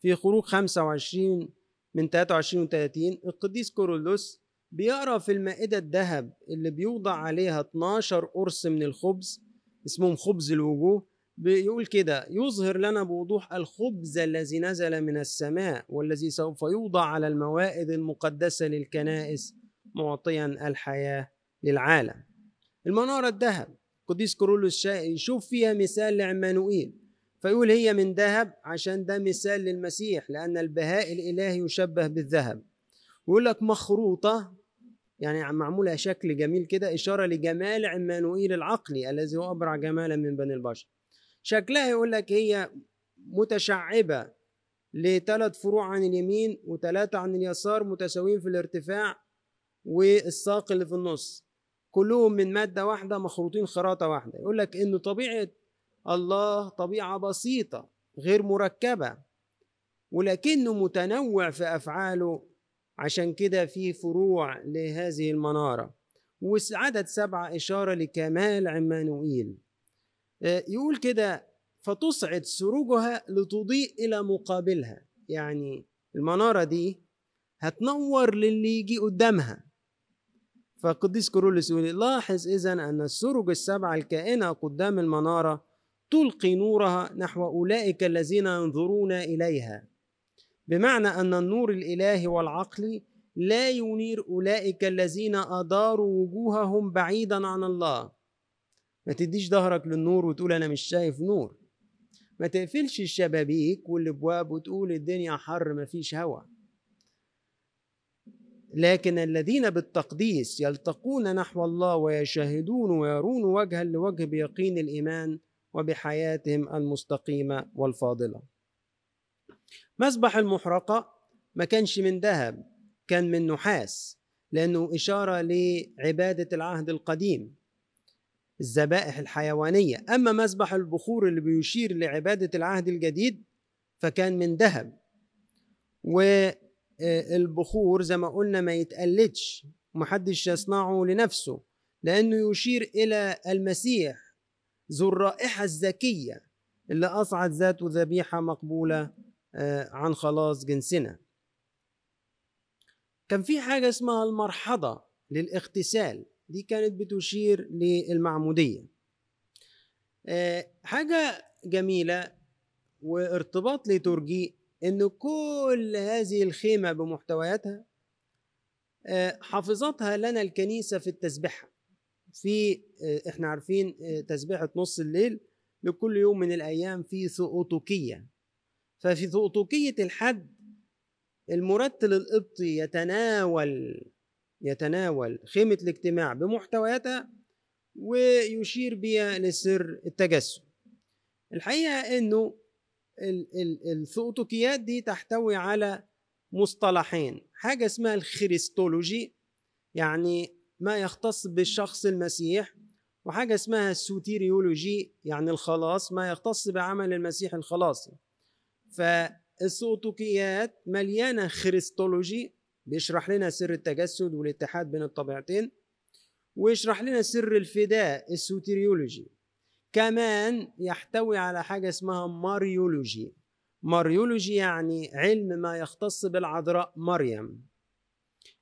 S1: في خروج 25 من 23 و 30 القديس كورولوس بيقرأ في المائدة الذهب اللي بيوضع عليها 12 قرص من الخبز اسمهم خبز الوجوه بيقول كده يظهر لنا بوضوح الخبز الذي نزل من السماء والذي سوف يوضع على الموائد المقدسة للكنائس معطيا الحياة للعالم. المنارة الذهب قديس كورولوس يشوف فيها مثال لعمانوئيل. فيقول هي من ذهب عشان ده مثال للمسيح لأن البهاء الإلهي يشبه بالذهب. ويقول لك مخروطة يعني معمولة شكل جميل كده إشارة لجمال عمانوئيل العقلي الذي هو أبرع جمالا من بني البشر. شكلها يقول لك هي متشعبة لثلاث فروع عن اليمين وثلاثة عن اليسار متساويين في الارتفاع والساق اللي في النص. كلهم من مادة واحدة مخروطين خراطة واحدة. يقول لك إن طبيعة الله طبيعة بسيطة غير مركبة ولكنه متنوع في أفعاله. عشان كده في فروع لهذه المنارة. وعدد سبعة إشارة لكمال عمانوئيل. آه، يقول كده فتصعد سروجها لتضيء إلى مقابلها. يعني المنارة دي هتنور للي يجي قدامها. فقديس كورولوس يقول لاحظ إذا أن السرج السبعة الكائنة قدام المنارة تلقي نورها نحو أولئك الذين ينظرون إليها. بمعنى أن النور الإلهي والعقلي لا ينير أولئك الذين أداروا وجوههم بعيدا عن الله. ما تديش ظهرك للنور وتقول أنا مش شايف نور. ما تقفلش الشبابيك والأبواب وتقول الدنيا حر ما فيش هوا. لكن الذين بالتقديس يلتقون نحو الله ويشاهدون ويرون وجها لوجه بيقين الإيمان وبحياتهم المستقيمة والفاضلة. مسبح المحرقة ما كانش من ذهب كان من نحاس لأنه إشارة لعبادة العهد القديم الذبائح الحيوانية. أما مذبح البخور اللي بيشير لعبادة العهد الجديد فكان من ذهب. والبخور زي ما قلنا ما يتقلدش ومحدش يصنعه لنفسه لأنه يشير إلى المسيح ذو الرائحة الزكية اللي أصعد ذاته ذبيحة مقبولة آه، عن خلاص جنسنا. كان في حاجة اسمها المرحضة للاغتسال. دي كانت بتشير للمعمودية. آه، حاجة جميلة وارتباط ليتورجي إن كل هذه الخيمة بمحتوياتها آه، حافظتها لنا الكنيسة في التسبيحة. في آه، إحنا عارفين تسبيحة نص الليل لكل يوم من الأيام في ثؤوتوكية ففي ثؤوتوكية الحد المرتل القبطي يتناول يتناول خيمة الاجتماع بمحتوياتها ويشير بها لسر التجسد. الحقيقة أنه الثؤوتوكيات دي تحتوي على مصطلحين حاجة اسمها ال Christology يعني ما يختص بالشخص المسيح وحاجة اسمها ال Soteriology يعني الخلاص ما يختص بعمل المسيح الخلاصي. فالثؤوتوكيات مليانة Christology بيشرح لنا سر التجسد والاتحاد بين الطبيعتين ويشرح لنا سر الفداء ال Soteriology. كمان يحتوي على حاجة اسمها Mariology. ماريولوجي يعني علم ما يختص بالعذراء مريم.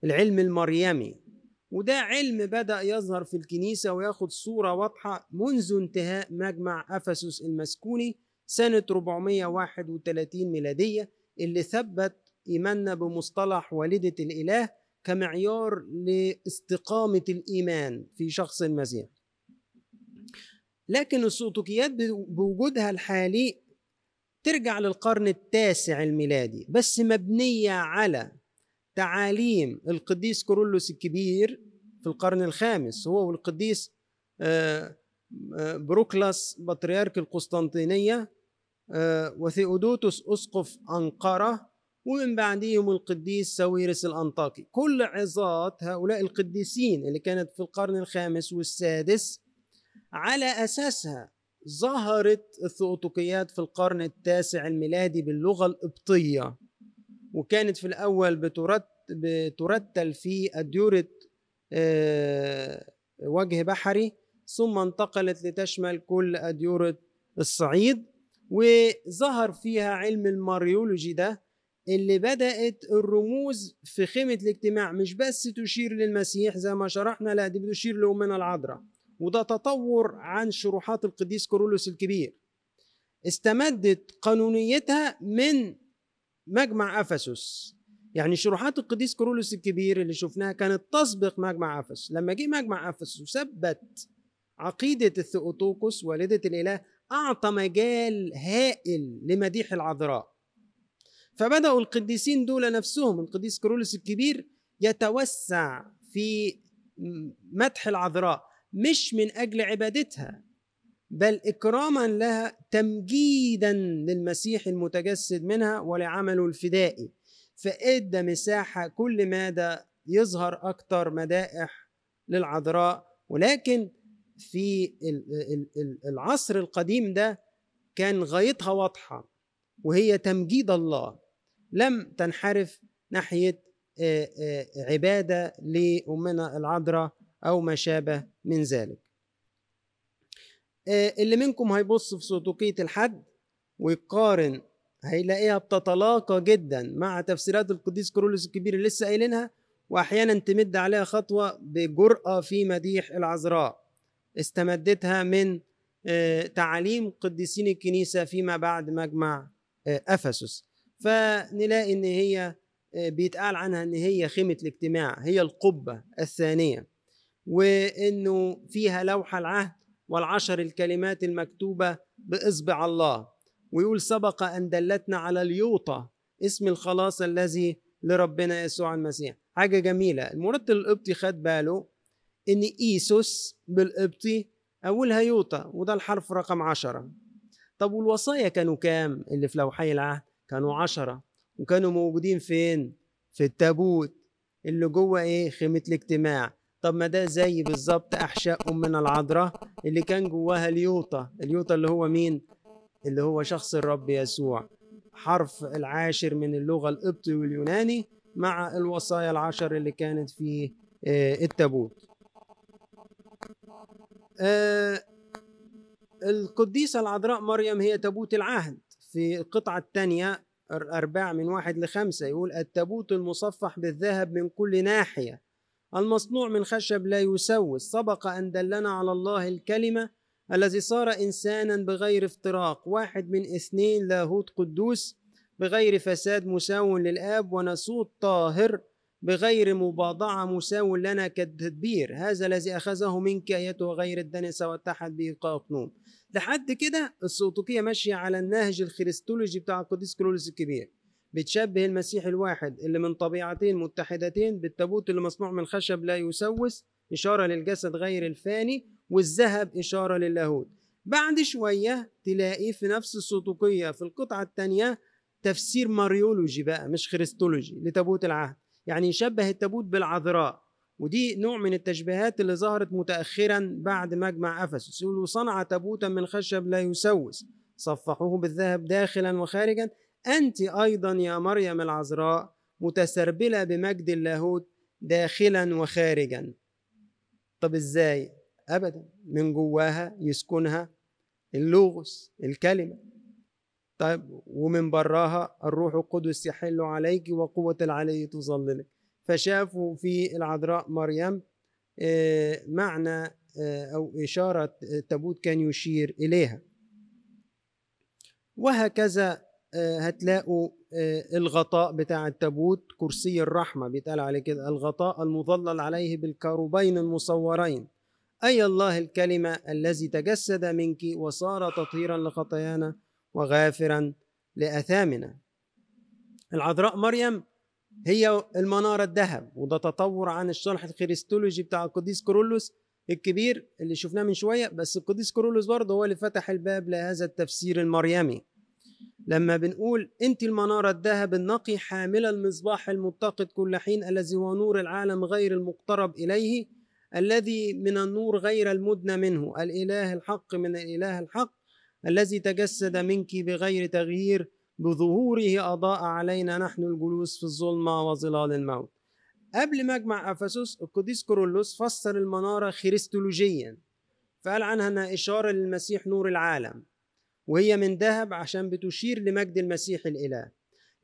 S1: العلم المريمي. وده علم بدأ يظهر في الكنيسة وياخد صورة واضحة منذ انتهاء مجمع أفسس المسكوني سنة 431 ميلادية اللي ثبت إيماننا بمصطلح والدة الإله كمعيار لاستقامة الإيمان في شخص المسيح. لكن الثؤوطوكيات بوجودها الحالي ترجع للقرن التاسع الميلادي بس مبنية على تعاليم. القديس كيرلس الكبير في القرن الخامس هو والقديس آه، آه، بروكلس بطريرك القسطنطينية آه، وثيودوتوس أسقف أنقرة ومن بعدهم القديس ساويرس الأنطاكي. كل عظات هؤلاء القديسين اللي كانت في القرن الخامس والسادس على أساسها ظهرت الثؤوطقيات في القرن التاسع الميلادي باللغة القبطية وكانت في الأول بترت بترتل في أديورة آه، وجه بحري ثم انتقلت لتشمل كل أديورة الصعيد وظهر فيها علم الماريولوجي ده اللي بدأت الرموز في خيمة الاجتماع مش بس تشير للمسيح زي ما شرحنا لا دي بتشير لأمنا العذراء وده تطور عن شروحات القديس كورولوس الكبير. استمدت قانونيتها من مجمع أفسس. يعني شروحات القديس كورولوس الكبير اللي شفناها كانت تسبق مجمع أفسس. لما جه مجمع أفسس وثبت عقيدة الثيوتوكوس والدة الإله أعطى مجال هائل لمديح العذراء. فبدأوا القديسين دول نفسهم القديس كورولوس الكبير يتوسع في مدح العذراء مش من أجل عبادتها. بل إكراما لها تمجيدا للمسيح المتجسد منها ولعمله الفدائي. فادى مساحة كل ماذا يظهر أكتر مدائح للعذراء. ولكن في العصر القديم ده كان غايتها واضحة وهي تمجيد الله. لم تنحرف ناحية عبادة لأمنا العذراء أو ما شابه من ذلك. اللي منكم هيبص في صوتوكيه الحد ويقارن هيلاقيها بتتلاقى جدا مع تفسيرات القديس كرولوس الكبير اللي لسه قايلينها واحيانا تمد عليها خطوة بجرأة في مديح العذراء. استمدتها من تعاليم قديسين الكنيسة فيما بعد مجمع أفسس. فنلاقي إن هي بيتقال عنها إن هي خيمة الاجتماع هي القبة الثانية. وإنه فيها لوح العهد والعشر الكلمات المكتوبة بإصبع الله. ويقول سبق أن دلتنا على اليوطه اسم الخلاص الذي لربنا يسوع المسيح. حاجة جميلة. المرتل القبطي خد باله إن إيسوس بالقبطي أولها يوطا وده الحرف رقم عشرة. طب والوصايا كانوا كام؟ اللي في لوحي العهد كانوا عشرة. وكانوا موجودين فين؟ في التابوت. اللي جوه إيه؟ خيمة الاجتماع. طب ما ده زي بالظبط أحشاء امنا العذراء اللي كان جواها اليوطا اليوطا اللي هو مين؟ اللي هو شخص الرب يسوع. حرف العاشر من اللغة القبطي واليوناني مع الوصايا العشر اللي كانت في التابوت. القديسة العذراء مريم هي تابوت العهد. في القطعة الثانية الأرباع من واحد لخمسة يقول التابوت المصفح بالذهب من كل ناحية. المصنوع من خشب لا يسوس. سبق أن دلنا على الله الكلمة الذي صار إنسانا بغير افتراق. واحد من اثنين لاهوت قدوس بغير فساد مساو للآب ونسوط طاهر بغير مباضعة مساو لنا كالتدبير. هذا الذي أخذه منك أيته غير الدنس واتحد به قاقنوم لحد كده السوطوكية ماشية على النهج الخريستولوجي بتاع القديس كرولوس الكبير. بتشبه المسيح الواحد اللي من طبيعتين متحدتين بالتابوت اللي مصنوع من خشب لا يسوس إشارة للجسد غير الفاني والذهب إشارة للاهوت. بعد شوية تلاقي في نفس الثؤوطوكية في القطعة الثانية تفسير Mariology بقى مش Christology لتابوت العهد. يعني يشبه التابوت بالعذراء. ودي نوع من التشبيهات اللي ظهرت متأخرا بعد مجمع أفسس يقول صنع تابوتا من خشب لا يسوس. صفحوه بالذهب داخلا وخارجا. أنت أيضا يا مريم العذراء متسربلة بمجد اللاهوت داخلا وخارجا. طب إزاي؟ ابدا من جواها يسكنها اللوغوس الكلمة. طيب ومن براها الروح القدس يحل عليك وقوة العلي تظللك. فشافوا في العذراء مريم معنى أو إشارة التابوت كان يشير إليها. وهكذا هتلاقوا الغطاء بتاع التابوت كرسي الرحمة بيتقال عليه كده الغطاء المظلل عليه بالكروبين المصورين. أي الله الكلمة الذي تجسد منك وصار تطهيرا لخطايانا وغافرا لأثامنا. العذراء مريم هي المنارة الذهب وده تطور عن الشرح الخريستولوجي بتاع القديس كورولوس الكبير اللي شفناه من شوية بس القديس كورولوس برضه هو اللي فتح الباب لهذا التفسير المريمي. لما بنقول أنت المنارة الذهب النقي حامل المصباح المتقد كل حين الذي هو نور العالم غير المقترب إليه الذي من النور غير المدنى منه الإله الحق من الإله الحق الذي تجسد منك بغير تغيير بظهوره أضاء علينا نحن الجلوس في الظلمة وظلال الموت. قبل مجمع أفسس القديس كورولوس فسر المنارة خريستولوجيا فقال عنها أنها إشارة للمسيح نور العالم. وهي من ذهب عشان بتشير لمجد المسيح الإله.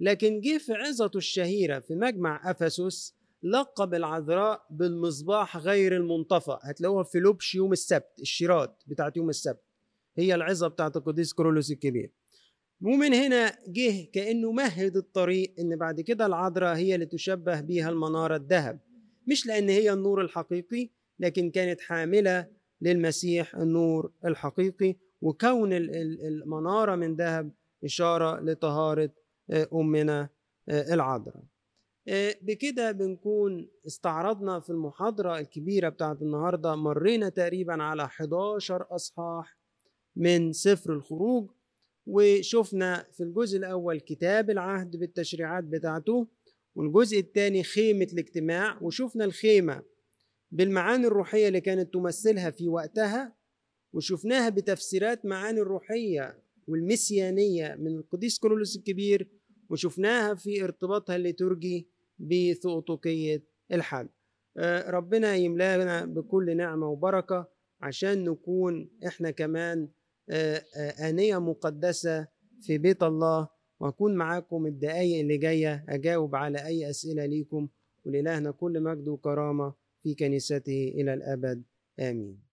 S1: لكن جه في عظته الشهيرة في مجمع أفسس لقب العذراء بالمصباح غير المنطفأ هتلاقوها في لبش يوم السبت الشيرات بتاعت يوم السبت. هي العظة بتاعت القديس كورولوس الكبير. ومن هنا جه كأنه مهد الطريق إن بعد كده العذراء هي اللي تشبه بيها المنارة الذهب. مش لأن هي النور الحقيقي لكن كانت حاملة للمسيح النور الحقيقي. وكون المنارة من ذهب إشارة لطهارة أمنا العذراء. بكده بنكون استعرضنا في المحاضرة الكبيرة بتاعت النهاردة. مرينا تقريبا على 11 أصحاح من سفر الخروج وشفنا في الجزء الأول كتاب العهد بالتشريعات بتاعته والجزء الثاني خيمة الاجتماع وشفنا الخيمة بالمعاني الروحية اللي كانت تمثلها في وقتها. وشفناها بتفسيرات معاني الروحية والمسيانية من القديس كورولوس الكبير وشفناها في ارتباطها الليتورجي بثؤطوكية الحد ربنا يملانا بكل نعمة وبركة عشان نكون إحنا كمان آنية مقدسة في بيت الله وأكون معاكم الدقايق اللي جاية أجاوب على أي أسئلة ليكم. ولإلهنا كل مجد وكرامة في كنيسته إلى الأبد. آمين.